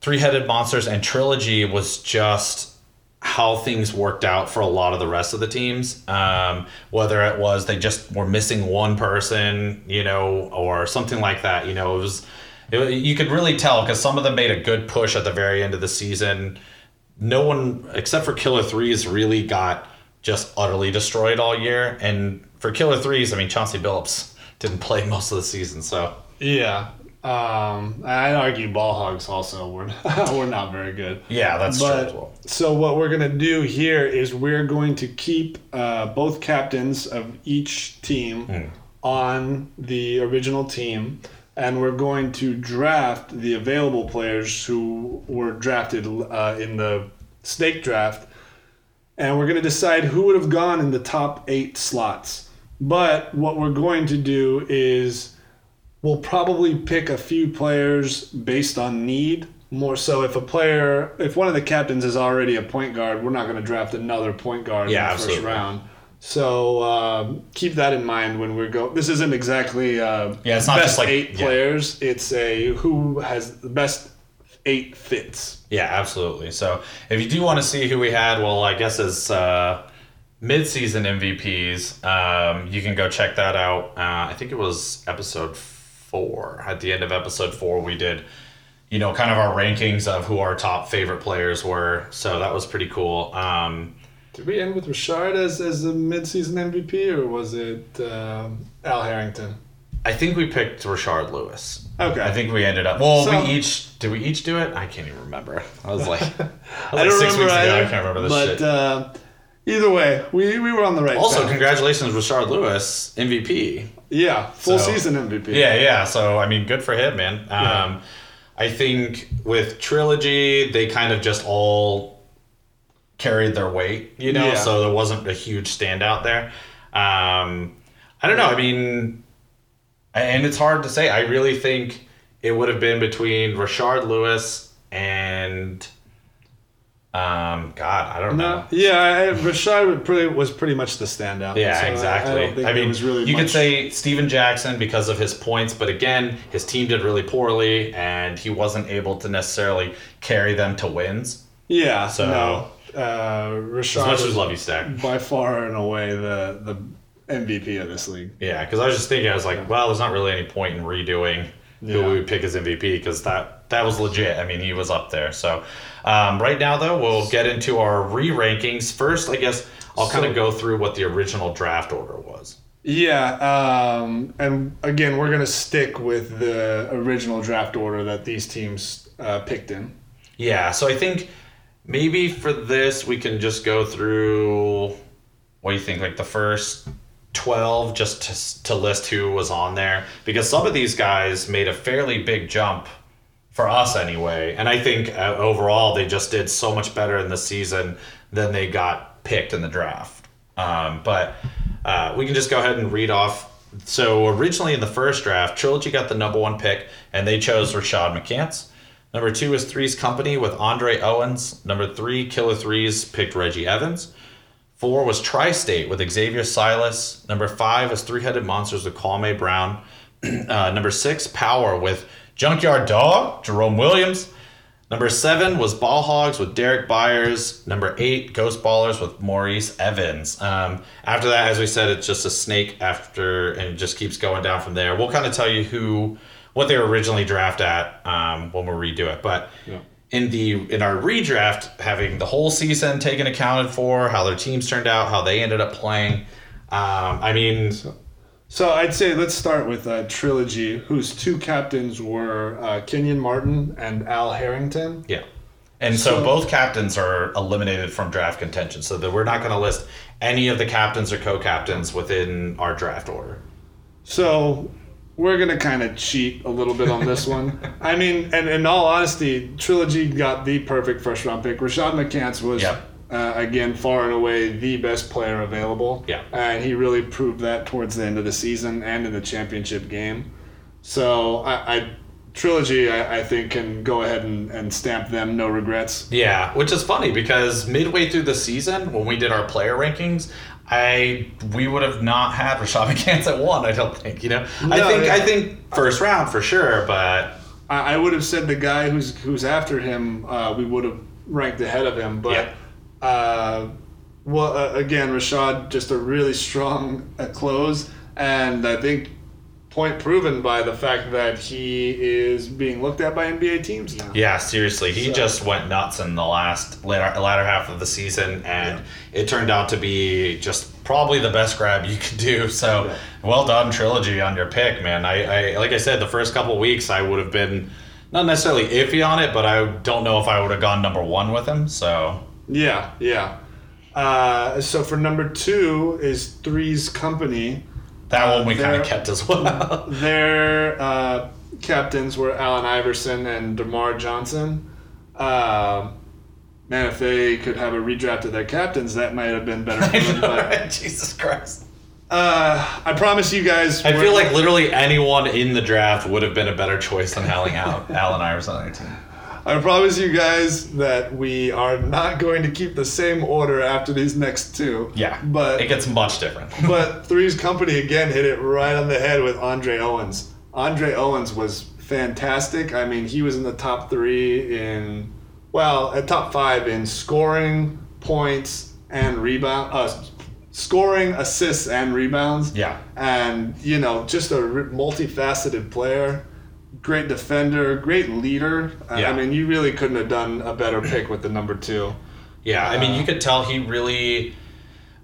Three Headed Monsters and Trilogy was just how things worked out for a lot of the rest of the teams. Um, whether it was they just were missing one person, you know, or something like that. You know, it was it, you could really tell because some of them made a good push at the very end of the season. No one except for Killer Threes really got just utterly destroyed all year. And for Killer Threes, I mean Chauncey Billups didn't play *laughs* most of the season, so Yeah. Um, I'd argue ball hogs also were *laughs* were not very good. yeah, that's true as But well. so what we're gonna do here is we're going to keep uh, both captains of each team Hmm. on the original team, and we're going to draft the available players who were drafted uh, in the snake draft, and we're going to decide who would have gone in the top eight slots. But what we're going to do is we'll probably pick a few players based on need. More so, if a player, if one of the captains is already a point guard, we're not going to draft another point guard Yeah, in the first absolutely. round. So um, keep that in mind when we're go. This isn't exactly uh, Yeah, it's not best just like- eight yeah. players. It's a who has the best eight fits. Yeah, absolutely. So if you do want to see who we had, well, I guess as uh, mid-season MVPs, um, you can go check that out. Uh, I think it was episode four. At the end of episode four, we did, you know, kind of our rankings of who our top favorite players were. So that was pretty cool. Um, Did we end with Rashard as as the midseason MVP, or was it um, Al Harrington? I think we picked Rashard Lewis. Okay. I think we ended up. Well, So- we each did we each do it? I can't even remember. I was like, *laughs* I was I like don't six remember weeks ago. either. I can't remember this but shit. Uh, either way, we, we were on the right. Also, path. congratulations, Rashard Lewis, MVP. yeah, full So- season MVP. Yeah, yeah. So I mean, good for him, man. Um, I think with trilogy, they kind of just all carried their weight, you know. Yeah. So there wasn't a huge standout there. Um, I don't know. I mean, and it's hard to say. I really think it would have been between Rashard Lewis and. Um, God, I don't know. Yeah, I, Rashad was pretty, was pretty much the standout. Yeah, So exactly. I, I mean, really you much, could say Stephen Jackson because of his points, but again, his team did really poorly, and he wasn't able to necessarily carry them to wins. yeah. so- no, uh, Rashad As much as love you, Stack. by far and away the the MVP of this league. Yeah, because I was just thinking, I was like, well, there's not really any point in redoing who we would pick as MVP because that that was legit. I mean, he was up there. So um, right now, though, we'll get into our re-rankings. First, I guess I'll kind of go through what the original draft order was. Yeah, um, and again, we're gonna stick with the original draft order that these teams uh, picked in. Yeah, so I think maybe for this we can just go through what do you think like the first 12 just to, to list who was on there because some of these guys made a fairly big jump for us anyway and i think uh, overall they just did so much better in the season than they got picked in the draft um, but uh, we can just go ahead and read off so originally in the first draft trilogy got the number one pick and they chose rashad mccants Number two is Three's Company with Andre Owens. Number three, Killer Threes picked Reggie Evans. Four was Tri State with Xavier Silas. Number five is Three Headed Monsters with Kwame Brown. *clears throat* uh, number six, Power with Junkyard Dog, Jerome Williams. Number seven was Ball Hogs with Derrick Byars. Number eight, Ghost Ballers with Maurice Evans. Um, after that, as we said, it's just a snake after and it just keeps going down from there. We'll kind of tell you who what they were originally drafted at um, when we redo it. But Yeah. in the in our redraft, having the whole season taken accounted for, how their teams turned out, how they ended up playing. Um, I mean, So I'd say let's start with a Trilogy, whose two captains were uh, Kenyon Martin and Al Harrington. yeah. And so, So- both captains are eliminated from draft contention, so that we're not going to list any of the captains or co-captains within our draft order. So we're gonna kind of cheat a little bit on this one. *laughs* I mean, and in all honesty, Trilogy got the perfect first round pick. Rashad McCants was Yep. Uh, again far and away the best player available. Yeah. and he really proved that towards the end of the season and in the championship game. So I, I Trilogy, I, I think, can go ahead and, and stamp them no regrets. Yeah, which is funny because midway through the season, when we did our player rankings, I we would have not had Rashad McCants at one. I don't think you know. I think yeah. I think first round for sure, but I, I would have said the guy who's who's after him, uh, we would have ranked ahead of him. But uh, well, uh, again, Rashad just a really strong uh, close, and I think point proven by the fact that he is being looked at by NBA teams now. yeah, seriously, he So- just went nuts in the last latter, latter half of the season, and it turned out to be just probably the best grab you could do. *laughs* So Yeah. well done, trilogy on your pick, man. I, I like I said, the first couple weeks I would have been not necessarily iffy on it, but I don't know if I would have gone number one with him. So Yeah, yeah. Uh, so for number two is Three's Company. that one we kind of kept as well. *laughs* Their uh, captains were Allen Iverson and DerMarr Johnson. Uh, man, if they could have a redraft of their captains, that might have been better *laughs* for them. But Jesus Christ. uh, I promise you guys. I feel like literally anyone in the draft would have been a better choice than Allen out Allen Iverson on their team. I promise you guys that we are not going to keep the same order after these next two. Yeah, but it gets much different. *laughs* but Three's Company again hit it right on the head with Andre Owens. Andre Owens was fantastic. I mean, he was in the top three in, well, at top five in scoring, points, and rebound. Uh, scoring, assists, and rebounds. Yeah. And you know, just a multifaceted player. Great defender, great leader. Uh, Yeah. I mean, you really couldn't have done a better pick with the number two. Yeah, I mean, you could tell he really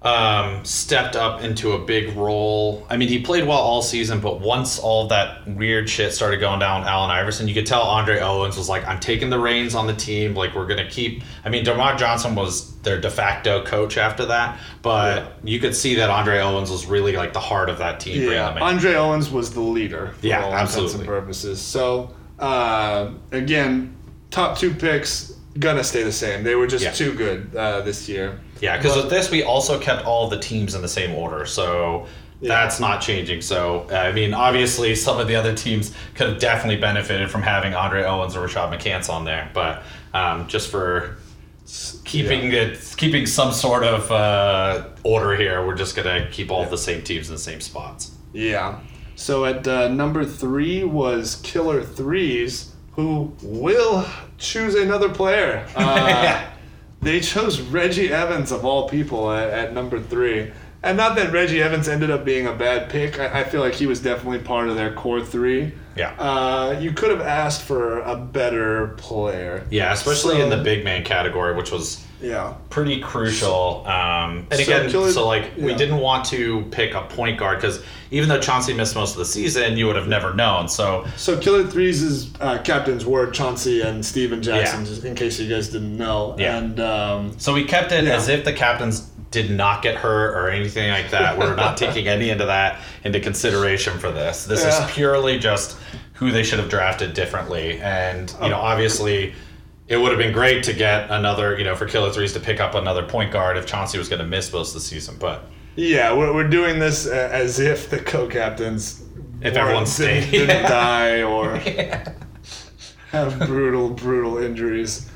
um, stepped up into a big role. I mean, he played well all season, but once all that weird shit started going down with Allen Iverson, you could tell Andre Owens was like, I'm taking the reins on the team. Like, we're going to keep. I mean, DerMarr Johnson was their de facto coach after that, but you could see that Andre Owens was really like the heart of that team. Yeah. Andre Owens was the leader for Yeah, all intents and absolutely. purposes. So uh, again, top two picks gonna stay the same. They were just Yeah. too good uh, this year. Yeah, because with this, we also kept all the teams in the same order, so that's not changing. So, I mean, obviously, some of the other teams could have definitely benefited from having Andre Owens or Rashad McCants on there, but um, just for keeping it, keeping some sort of uh, order here, we're just gonna keep all the same teams in the same spots. Yeah. So at uh, number three was Killer Threes, who will choose another player. *laughs* Uh, they chose Reggie Evans of all people at, at number three. and not that Reggie Evans ended up being a bad pick. I, I feel like he was definitely part of their core three. Yeah. Uh, you could have asked for a better player. Yeah, especially in the big man category, which was Yeah. pretty crucial. Um, and So again, Killer- so like we didn't want to pick a point guard because even though Chauncey missed most of the season, you would have never known. So So Killer Threes' uh, captains were Chauncey and Stephen Jackson, Yeah. just in case you guys didn't know. Yeah. And um, so we kept it Yeah. as if the captains did not get hurt or anything like that. We're not *laughs* taking any into that into consideration for this. This Yeah. is purely just who they should have drafted differently. And you know, obviously. It would have been great to get another, you know, for Killer Threes to pick up another point guard if Chauncey was going to miss most of the season. But yeah, we're, we're doing this uh, as if the co-captains If everyone didn't, stayed. didn't Yeah. *laughs* die or *laughs* have brutal, brutal injuries.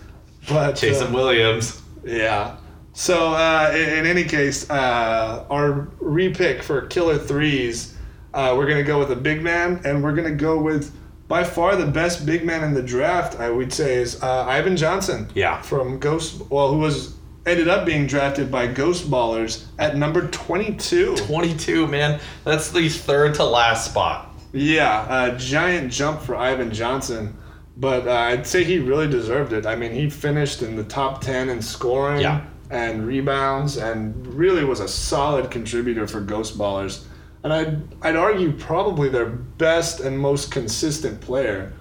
But Jason uh, Williams. Yeah. So uh, in, in any case, uh, our repick for killer threes, uh, we're gonna go with a big man, and we're gonna go with by far the best big man in the draft. I would say is uh, Ivan Johnson. Yeah. From Ghost, well, who was ended up being drafted by Ghost Ballers at number twenty-two. 22, man. That's the third to last spot. Yeah, a giant jump for Ivan Johnson, but uh, I'd say he really deserved it. I mean, he finished in the top 10 in scoring Yeah. and rebounds and really was a solid contributor for Ghost Ballers. And I'd, I'd argue probably their best and most consistent player.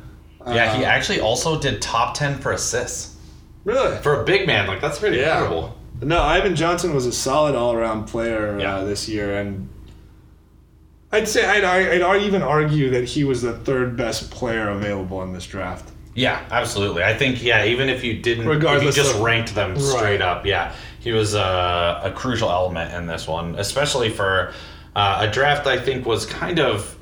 Yeah, he Uh, actually also did top 10 for assists. Really? For a big man, like, that's pretty Yeah. incredible. No, Ivan Johnson was a solid all-around player Yeah. uh, this year, and I'd say I'd, I'd, even argue that he was the third best player available in this draft. Yeah, absolutely. I think, yeah, even if you didn't, Regardless if you just of- ranked them Right. straight up, yeah, he was a, a crucial element in this one, especially for uh, a draft I think was kind of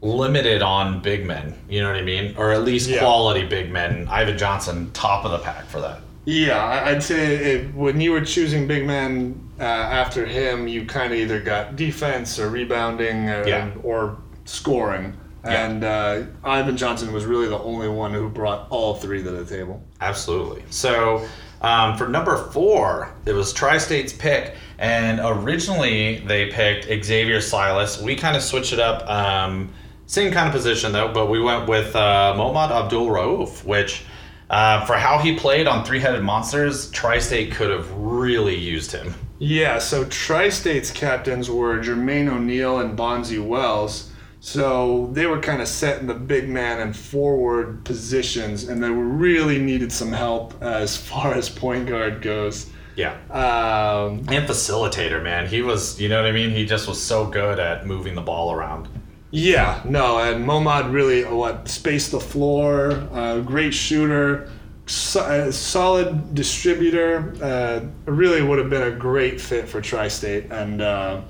limited on big men. You know what I mean? Or at least Yeah. quality big men. Ivan Johnson, top of the pack for that. Yeah, I'd say if, when you were choosing big man uh, after him, you kind of either got defense or rebounding or, Yeah. or scoring. Yeah. And uh, Ivan Johnson was really the only one who brought all three to the table. Absolutely. So um, for number four, it was Tri State's pick, and originally they picked Xavier Silas. We kind of switched it up, um, same kind of position though, but we went with uh, Mahmoud Abdul Rauf, which. Uh, for how he played on Three Headed Monsters, Tri State could have really used him. Yeah, so Tri State's captains were Jermaine O'Neal and Bonzi Wells. So they were kind of set in the big man and forward positions, and they really needed some help as far as point guard goes. Yeah. Um, And facilitator, man. He was, you know what I mean? He just was so good at moving the ball around. Yeah, no, and Mahmoud really what spaced the floor, uh, great shooter, so, uh, solid distributor. Uh, really would have been a great fit for Tri-State, and uh,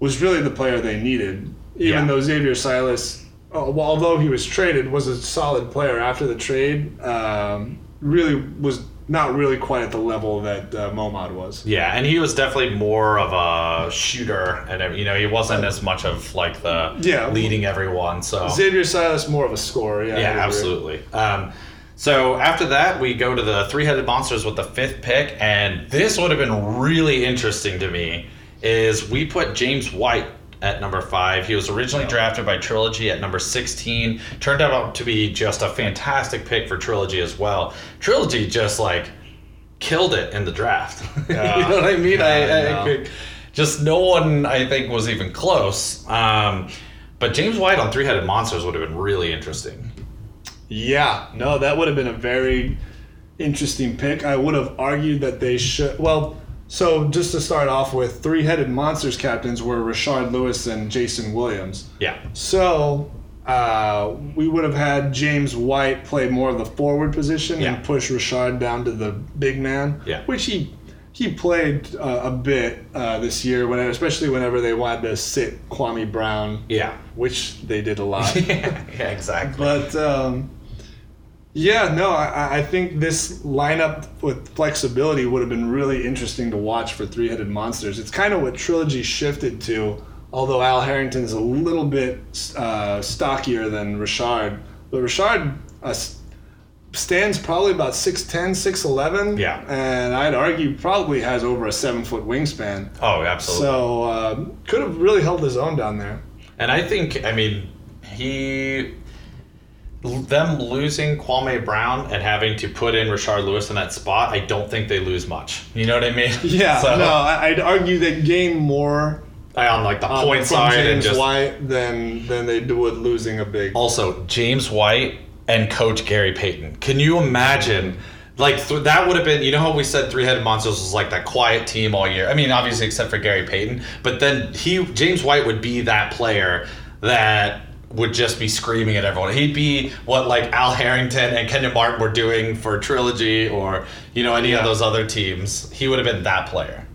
was really the player they needed. Even Yeah. though Xavier Silas, uh, although he was traded, was a solid player after the trade. Um, really was not really quite at the level that uh, Mahmoud was. Yeah, and he was definitely more of a shooter, and you know he wasn't as much of like the Yeah. leading everyone. So Xavier Silas more of a scorer. Yeah, yeah, absolutely. Um, so after that, we go to the three-headed monsters with the fifth pick, and this would have been really interesting to me. Is we put James White at number five. He was originally drafted by Trilogy at number 16. Turned out to be just a fantastic pick for Trilogy as well. Trilogy just like killed it in the draft. *laughs* Yeah. you know what I mean? Yeah, I I, I, just no one I think was even close. Um, but James White on Three Headed Monsters would have been really interesting. Yeah, no, that would have been a very interesting pick. I would have argued that they should. Well, so just to start off with, three headed monsters captains were Rashard Lewis and Jason Williams. Yeah. So uh, we would have had James White play more of the forward position Yeah. and push Rashard down to the big man. Yeah. Which he he played uh, a bit uh, this year, when, especially whenever they wanted to sit Kwame Brown, Yeah. which they did a lot. *laughs* yeah, exactly. But um, yeah, no, I, I think this lineup with flexibility would have been really interesting to watch for Three Headed Monsters. It's kind of what Trilogy shifted to, although Al Harrington's a little bit uh, stockier than Rashard. But Rashard, uh, stands probably about 6'10", 6'11". Yeah. And I'd argue probably has over a seven foot wingspan. Oh, absolutely. So um, could have really held his own down there. And I think, I mean, he, them losing Kwame Brown and having to put in Rashard Lewis in that spot, I don't think they lose much. You know what I mean? *laughs* Yeah. So, no, I'd argue they gain more on like the um, point from side and just White than than they do with losing a big. also James White and Coach Gary Payton. Can you imagine? Like th- that would have been, you know how we said Three Headed Monsters was like that quiet team all year. I mean, obviously except for Gary Payton, but then he James White would be that player that would just be screaming at everyone. He'd be what like Al Harrington and Kenyon Martin were doing for Trilogy or you know any of those other teams. He would have been that player.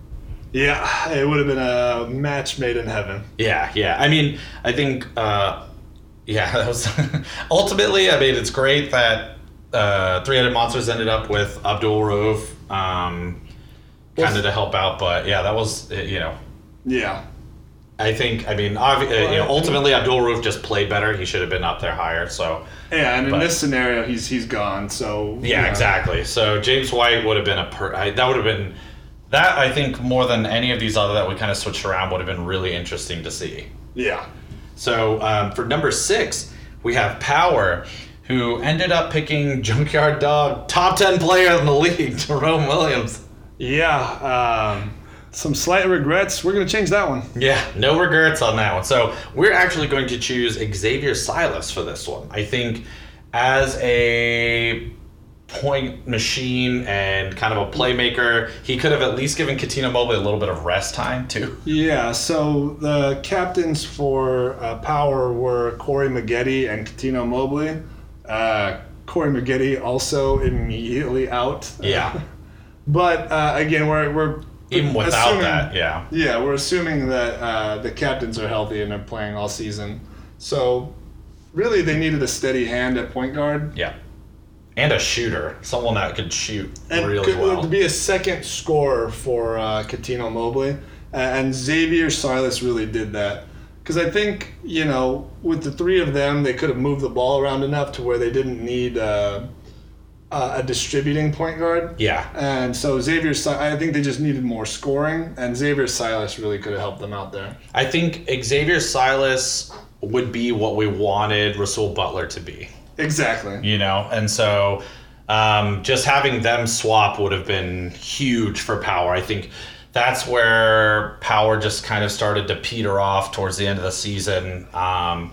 Yeah, it would have been a match made in heaven. Yeah, yeah. I mean, I think, uh, yeah, *laughs* that was ultimately. I mean, it's great that uh, Three Headed Monsters ended up with Abdul Rauf, um, kind of to help out. But yeah, that was you know. Yeah. I think I mean obvi- uh, you know ultimately Abdul Rauf just played better. He should have been up there higher. So Yeah, and in this scenario, he's he's gone. So yeah, exactly. So James White would have been a per. I, that would have been that I think more than any of these other that we kind of switched around would have been really interesting to see. Yeah. So um, for number six, we have Power, who ended up picking Junkyard Dog, top 10 player in the *laughs* league, Jerome Williams. Yeah. Um, some slight regrets. We're gonna change that one. Yeah, no regrets on that one. So we're actually going to choose Xavier Silas for this one. I think as a point machine and kind of a playmaker, he could have at least given Cuttino Mobley a little bit of rest time too. Yeah. So the captains for uh, Power were Corey Maggette and Cuttino Mobley. Uh, Corey Maggette also immediately out. Yeah, *laughs* But uh, again, we're we're even without assuming- that, yeah. Yeah, we're assuming that uh, the captains are healthy and are playing all season. So really, they needed a steady hand at point guard. Yeah. And a shooter, someone that could shoot and really could, well. be a second scorer for uh, Cuttino Mobley, and Xavier Silas really did that. Because I think you know, with the three of them, they could have moved the ball around enough to where they didn't need uh, uh, a distributing point guard. yeah, And so Xavier, I think they just needed more scoring, and Xavier Silas really could have helped them out there. I think Xavier Silas would be what we wanted Rasual Butler to be, Exactly. you know? And so um, just having them swap would have been huge for Power. I think that's where Power just kind of started to peter off towards the end of the season. Um,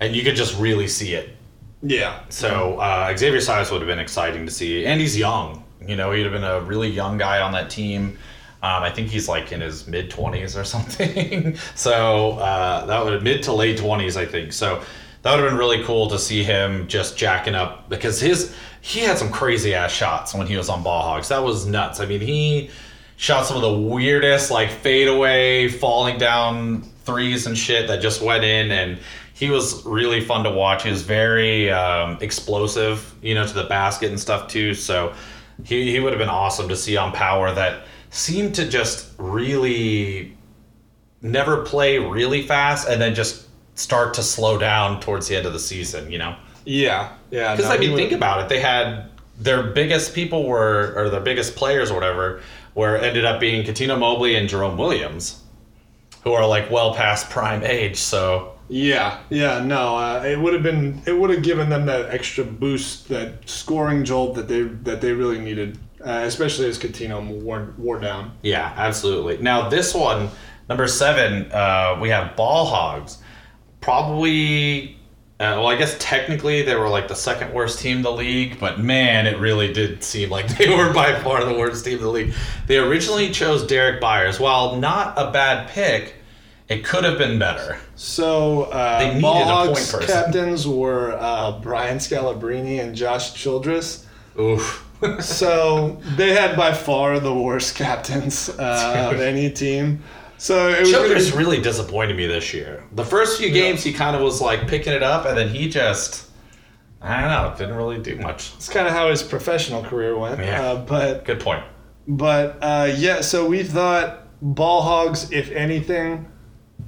and you could just really see it. Yeah. So uh, Xavier Silas would have been exciting to see, and he's young. You know, he'd have been a really young guy on that team. Um, I think he's like in his mid twenties or *laughs* something. so uh, that would mid to late twenties, I think. So that would have been really cool to see him just jacking up because his he had some crazy ass shots when he was on Ball Hogs. That was nuts. I mean, he shot some of the weirdest like fadeaway falling down threes and shit that just went in and he was really fun to watch he was very um, explosive you know to the basket and stuff too so he, he would have been awesome to see on power that seemed to just really never play really fast and then just start to slow down towards the end of the season you know Yeah. Yeah. because no, I mean, think about it. They had their biggest people were, or their biggest players or whatever, were ended up being Cuttino Mobley and Jerome Williams, who are like well past prime age. So Yeah, yeah, no, uh, it would have been it would have given them that extra boost, that scoring jolt that they that they really needed, uh, especially as Cuttino wore, wore down. yeah, absolutely. Now this one, number seven, uh, we have Ball Hogs, probably. Uh, well, I guess technically they were like the second worst team in the league, but man, it really did seem like *laughs* they were by far the worst team in the league. They originally chose Derrick Byars. While not a bad pick, it could have been better. So uh, They needed Ball a point person. captains were uh, Brian Scalabrine and Josh Childress. Oof. *laughs* So they had by far the worst captains uh, *laughs* of any team. So it was Childress really, really disappointed me this year. The first few games, he kind of was like picking it up, and then he just, I don't know, didn't really do much. it's kind of how his professional career went. Yeah. Uh, but Good point. But uh, yeah, so we thought ball hogs, if anything,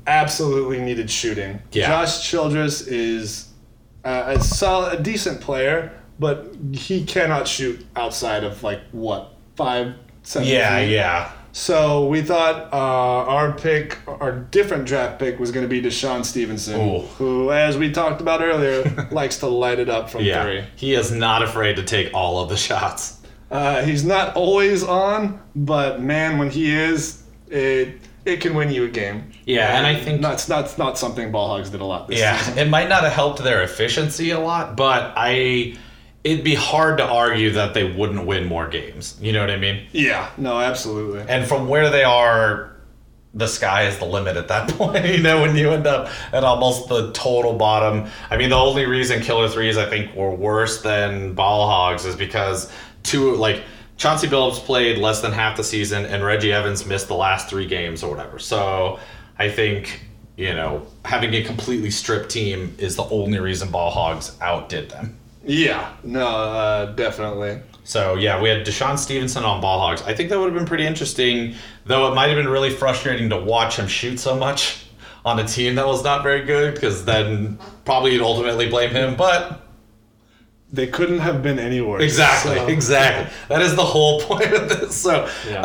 absolutely needed shooting. Yeah. Josh Childress is uh, a solid, a decent player, but he cannot shoot outside of like what five, seven. Yeah, feet. yeah. So we thought uh, our pick, our different draft pick, was going to be DeShawn Stevenson, Ooh. who, as we talked about earlier, *laughs* likes to light it up from Yeah. three. He is not afraid to take all of the shots. Uh, he's not always on, but man, when he is, it it can win you a game. Yeah, and I think that's not not something Ball Hogs did a lot this Yeah, season. it might not have helped their efficiency a lot, but I it'd be hard to argue that they wouldn't win more games. You know what I mean? Yeah, no, absolutely. And from where they are, the sky is the limit at that *laughs* point. You know, when you end up at almost the total bottom. I mean, the only reason Killer Threes I think were worse than Ball Hogs is because two like Chauncey Billups played less than half the season and Reggie Evans missed the last three games or whatever. So I think you know having a completely stripped team is the only reason Ball Hogs outdid them. Yeah, no, uh, definitely. So yeah, we had DeShawn Stevenson on ball hogs. I think that would have been pretty interesting, though it might have been really frustrating to watch him shoot so much on a team that was not very good, because then probably you'd ultimately blame him. But They couldn't have been any worse. exactly, So- exactly. That is the whole *laughs* point of this. So Yeah.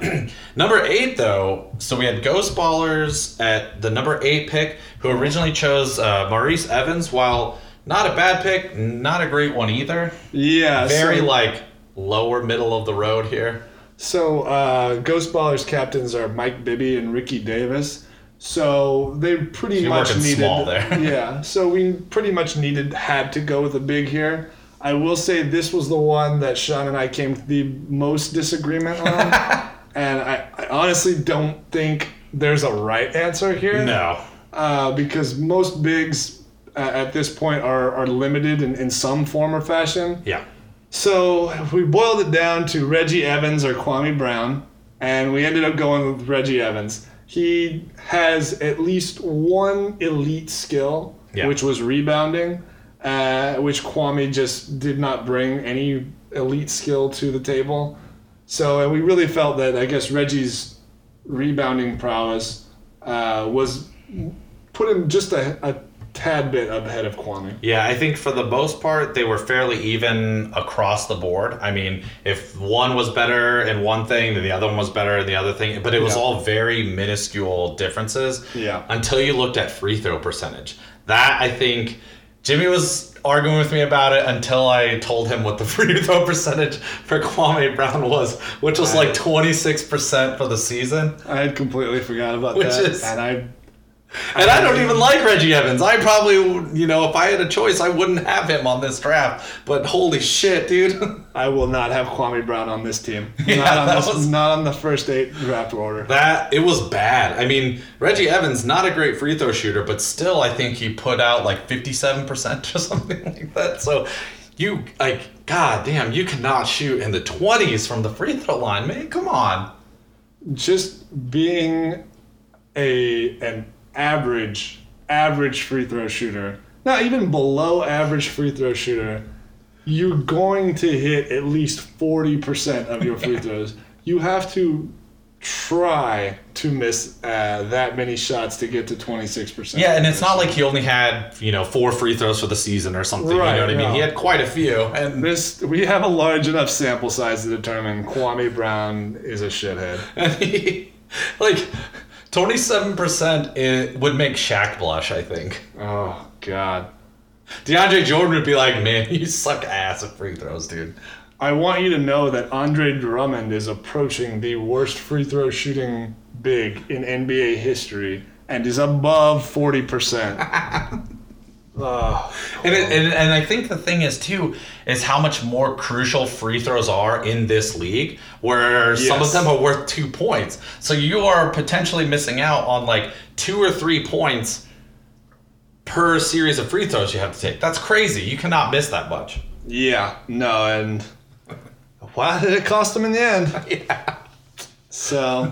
um, *clears throat* number eight, though, so we had Ghost Ballers at the number eight pick, who originally chose uh, Maurice Evans. While not a bad pick, not a great one either. Yeah, Very so- like lower middle of the road here. So, uh, Ghost Ballers captains are Mike Bibby and Ricky Davis. So they pretty you're much needed. *laughs* yeah. So we pretty much needed had to go with a big here. I will say this was the one that Sean and I came to the most disagreement on, *laughs* and I, I honestly don't think there's a right answer here. No. uh, because most bigs uh, at this point are, are limited in, in some form or fashion. Yeah. So we boiled it down to Reggie Evans or Kwame Brown, and we ended up going with Reggie Evans. He has at least one elite skill, Yeah. which was rebounding, uh, which Kwame just did not bring any elite skill to the table. So and we really felt that I guess Reggie's rebounding prowess uh, was put him just a, a tad bit ahead of Kwame. Yeah, I think for the most part, they were fairly even across the board. I mean, if one was better in one thing, then the other one was better in the other thing. But it was Yeah. all very minuscule differences. Yeah. Until you looked at free throw percentage. That, I think, Jimmy was arguing with me about it until I told him what the *laughs* free throw percentage for Kwame Brown was, which was like 26% for the season. I had completely forgot about that. Is- and I And I don't even like Reggie Evans. I probably, you know, if I had a choice, I wouldn't have him on this draft. But holy shit, dude. *laughs* I will not have Kwame Brown on this team. *laughs* Yeah, not, on this, was- not on the first eight draft order. That, it was bad. I mean, Reggie Evans, not a great free throw shooter, but still, I think he put out like 57% *laughs* or something like that. So you, like, god damn, you cannot shoot in the 20s from the free throw line, man. Come on. Just being a an average average free throw shooter, not even below average free throw shooter, you're going to hit at least forty percent of your free *laughs* throws. You have to try to miss uh, that many shots to get to twenty six percent. Yeah, and it's not like he only had, you know, four free throws for the season or something. Right, you know what I mean? no. He had quite a few. And This we have a large enough sample size to determine Kwame Brown is a shithead. *laughs* And he, like, Twenty-seven percent would make Shaq blush. I think. Oh God. DeAndre Jordan would be like, man, *laughs* you suck ass at free throws, dude. I want you to know that Andre Drummond is approaching the worst free throw shooting big in NBA history and is above 40%. *laughs* Oh. And, it, and, and I think the thing is too is how much more crucial free throws are in this league, where yes. some of them are worth two points. So you are potentially missing out on like two or three points per series of free throws you have to take. That's crazy. You cannot miss that much. Yeah. No. And why did it cost them in the end? *laughs* yeah. So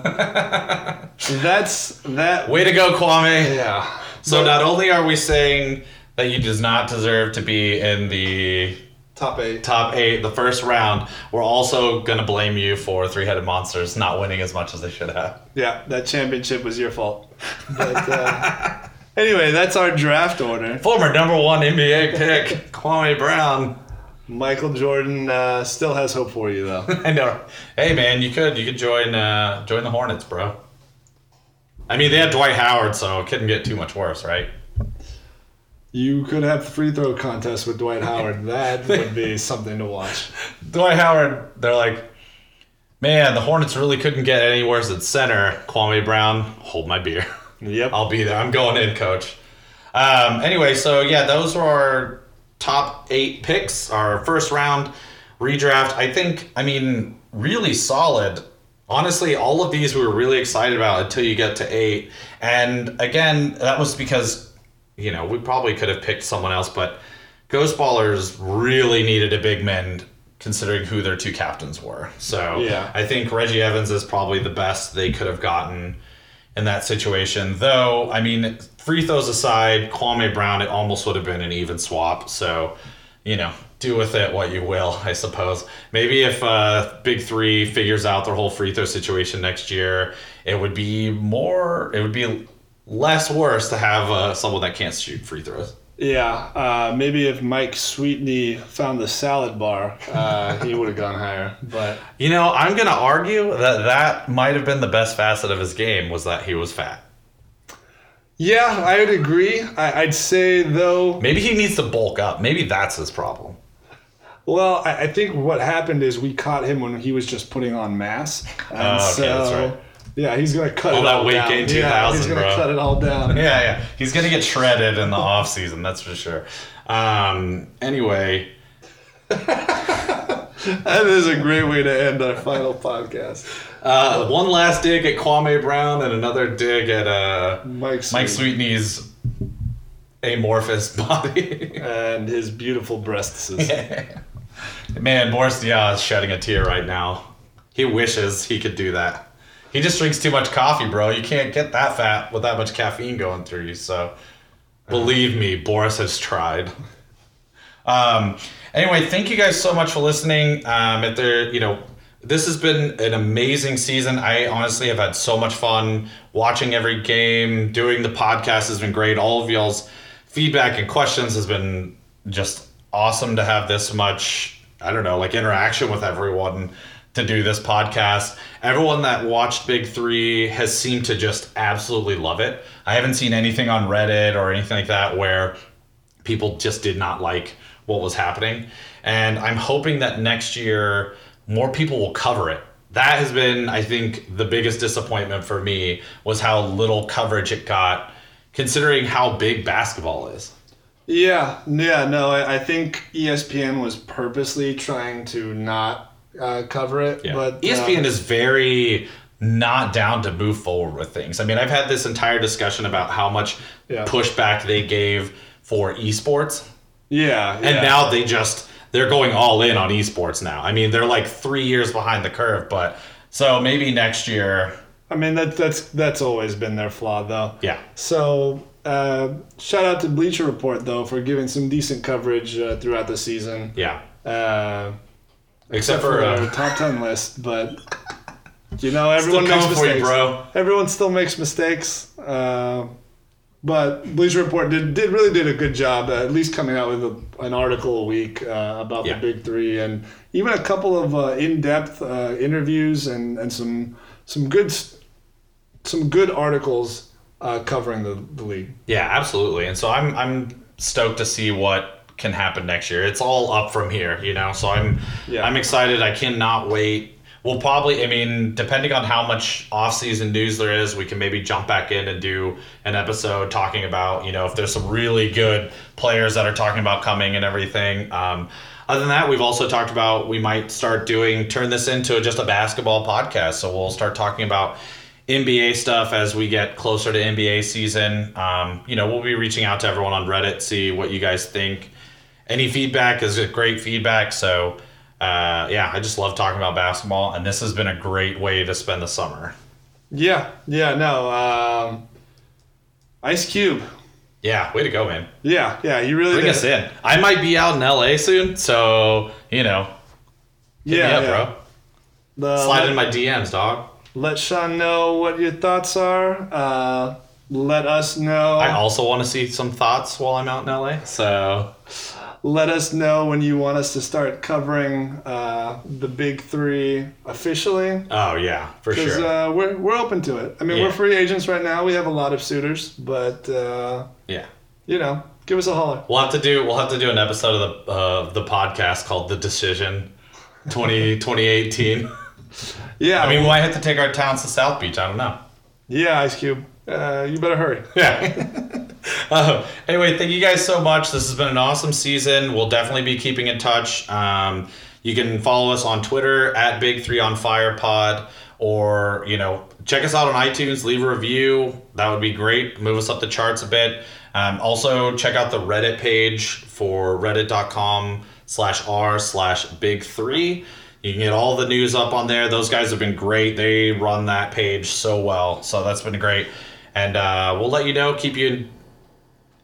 that's that. Way to go, Kwame. Yeah. So but, not only are we saying that you does not deserve to be in the Top eight. top eight, the first round, we're also gonna blame you for three-headed monsters not winning as much as they should have. Yeah, that championship was your fault. But, uh, *laughs* anyway, that's our draft order. Former number one NBA pick, Kwame Brown. Michael Jordan uh, still has hope for you, though. *laughs* I know. Hey man, you could you could join uh, join the Hornets, bro. I mean, they had Dwight Howard, so it couldn't get too much worse, right? You could have free throw contest with Dwight Howard. *laughs* That would be *laughs* something to watch. Dwight Howard, they're like, man, the Hornets really couldn't get any worse at center. Kwame Brown, hold my beer. *laughs* Yep. I'll be there. I'm going in, coach. Um, anyway, so yeah, those were our top eight picks, our first round redraft. I think, I mean, really solid. Honestly, all of these we were really excited about until you get to eight. And again, that was because, you know, we probably could have picked someone else, but Ghost Ballers really needed a big man considering who their two captains were. So Yeah. I think Reggie Evans is probably the best they could have gotten in that situation. Though, I mean, free throws aside, Kwame Brown, it almost would have been an even swap. So, you know, do with it what you will, I suppose. Maybe if uh, Big Three figures out their whole free throw situation next year, it would be more, it would be less worse to have uh, someone that can't shoot free throws. Yeah, uh, maybe if Mike Sweetney found the salad bar, uh, *laughs* he would have gone higher. But You know, I'm going to argue that that might have been the best facet of his game was that he was fat. yeah, I would agree. I, I'd say though, Maybe he needs to bulk up. Maybe that's his problem. well, I, I think what happened is we caught him when he was just putting on mass, and Oh, okay, so that's right. Yeah, he's gonna cut All it that all weight down. gain yeah, 2000, he's gonna bro. cut it all down. Yeah, yeah. He's gonna get shredded in the off season. That's for sure. Um. Anyway, *laughs* That is a great way to end our final podcast. uh, one last dig at Kwame Brown and another dig at uh Mike, Mike Sweetney's amorphous *laughs* body. and his beautiful breasts. *laughs* Man, Boris Diaw is shedding a tear right now. He wishes he could do that. He just drinks too much coffee, bro. You can't get that fat with that much caffeine going through you. So, believe me, Boris has tried. *laughs* Um, anyway, thank you guys so much for listening. Um, if there, you know, this has been an amazing season. I honestly have had so much fun watching every game. Doing the podcast has been great. All of y'all's feedback and questions has been just awesome to have this much. I don't know, like interaction with everyone to do this podcast. Everyone that watched Big Three has seemed to just absolutely love it. I haven't seen anything on Reddit or anything like that where people just did not like what was happening. And I'm hoping that next year more people will cover it. That has been, I think, the biggest disappointment for me was how little coverage it got, considering how big basketball is. Yeah, yeah, no, I, I think ESPN was purposely trying to not uh, cover it, but ESPN uh, is very not down to move forward with things. I mean, I've had this entire discussion about how much Yeah. pushback they gave for esports. yeah, And yeah. now they just they're going all in on esports now. I mean, they're like three years behind the curve, but so maybe next year, I mean that that's that's always been their flaw, though. yeah, So uh, shout out to Bleacher Report though for giving some decent coverage uh, throughout the season. yeah. Uh, Except for our uh, top ten list, but you know everyone still makes coming for you, mistakes. bro. Everyone still makes mistakes. Uh, but Bleacher Report did, did really did a good job, uh, at least coming out with a, an article a week uh, about Yeah. the Big Three, and even a couple of uh, in-depth uh, interviews and, and some some good some good articles uh, covering the, the league. Yeah, absolutely. And so I'm I'm stoked to see what can happen next year. It's all up from here, you know. So I'm Yeah. I'm excited. I cannot wait. We'll probably I mean, depending on how much off-season news there is, we can maybe jump back in and do an episode talking about, you know, if there's some really good players that are talking about coming and everything. Um, other than that, we've also talked about we might start doing turn this into just a basketball podcast. So we'll start talking about NBA stuff as we get closer to NBA season. Um, you know, we'll be reaching out to everyone on Reddit, see what you guys think. Any feedback is great feedback. So, uh, yeah, I just love talking about basketball, and this has been a great way to spend the summer. Yeah, yeah, no. Um, Ice Cube. Yeah, way to go, man. Yeah, yeah, you really Bring did. us in. I might be out in LA soon, so, you know, hit Yeah, me up, yeah. bro. The- Slide in my DMs, dog. Let Sean know what your thoughts are. Uh, let us know. I also want to see some thoughts while I'm out in LA. So, let us know when you want us to start covering uh, the big three officially. Oh yeah, for sure. uh, we're, we're open to it. I mean, Yeah. we're free agents right now. We have a lot of suitors, but, uh, yeah. you know, give us a holler. We'll have to do we'll have to do an episode of the uh, the podcast called The Decision 20, *laughs* 2018. Yeah. I mean, we might have to take our talents to South Beach. I don't know. yeah, Ice Cube. Uh, you better hurry. *laughs* Yeah. uh, *laughs* anyway, thank you guys so much. This has been an awesome season. We'll definitely be keeping in touch. Um, you can follow us on Twitter at Big Three on Fire Pod, or you know, check us out on iTunes. Leave a review. That would be great. Move us up the charts a bit. Um, also, check out the Reddit page for reddit.com slash r slash big three. You can get all the news up on there. Those guys have been great. They run that page so well. So that's been great. And uh, we'll let you know, keep you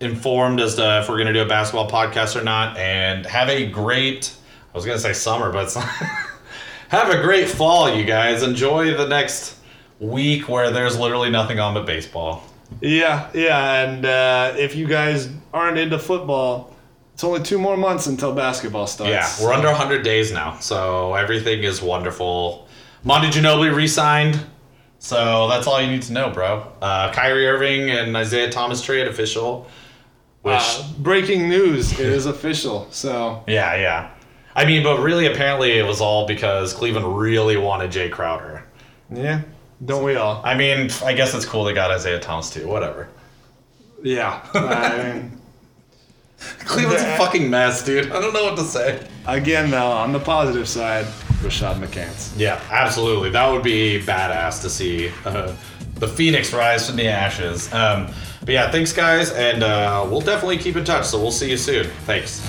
informed as to if we're going to do a basketball podcast or not. And have a great, I was going to say summer, but *laughs* have a great fall, you guys. Enjoy the next week where there's literally nothing on but baseball. Yeah, yeah, and uh, if you guys aren't into football, it's only two more months until basketball starts. Yeah, we're under 100 days now, so everything is wonderful. Manu Ginobili re-signed, so that's all you need to know, bro. Uh, Kyrie Irving and Isaiah Thomas trade official. Which, Uh, breaking news, it is *laughs* official. So yeah, yeah. I mean, but really, apparently, it was all because Cleveland really wanted Jae Crowder. yeah, don't we all? I mean, I guess it's cool they got Isaiah Thomas too. Whatever. Yeah, *laughs* I mean, Cleveland's a fucking mess, dude. I don't know what to say. again though, on the positive side, Rashad McCants. Yeah, absolutely. That would be badass to see uh, the Phoenix rise from the ashes. Um, but yeah, thanks, guys, and uh, we'll definitely keep in touch. So we'll see you soon. Thanks.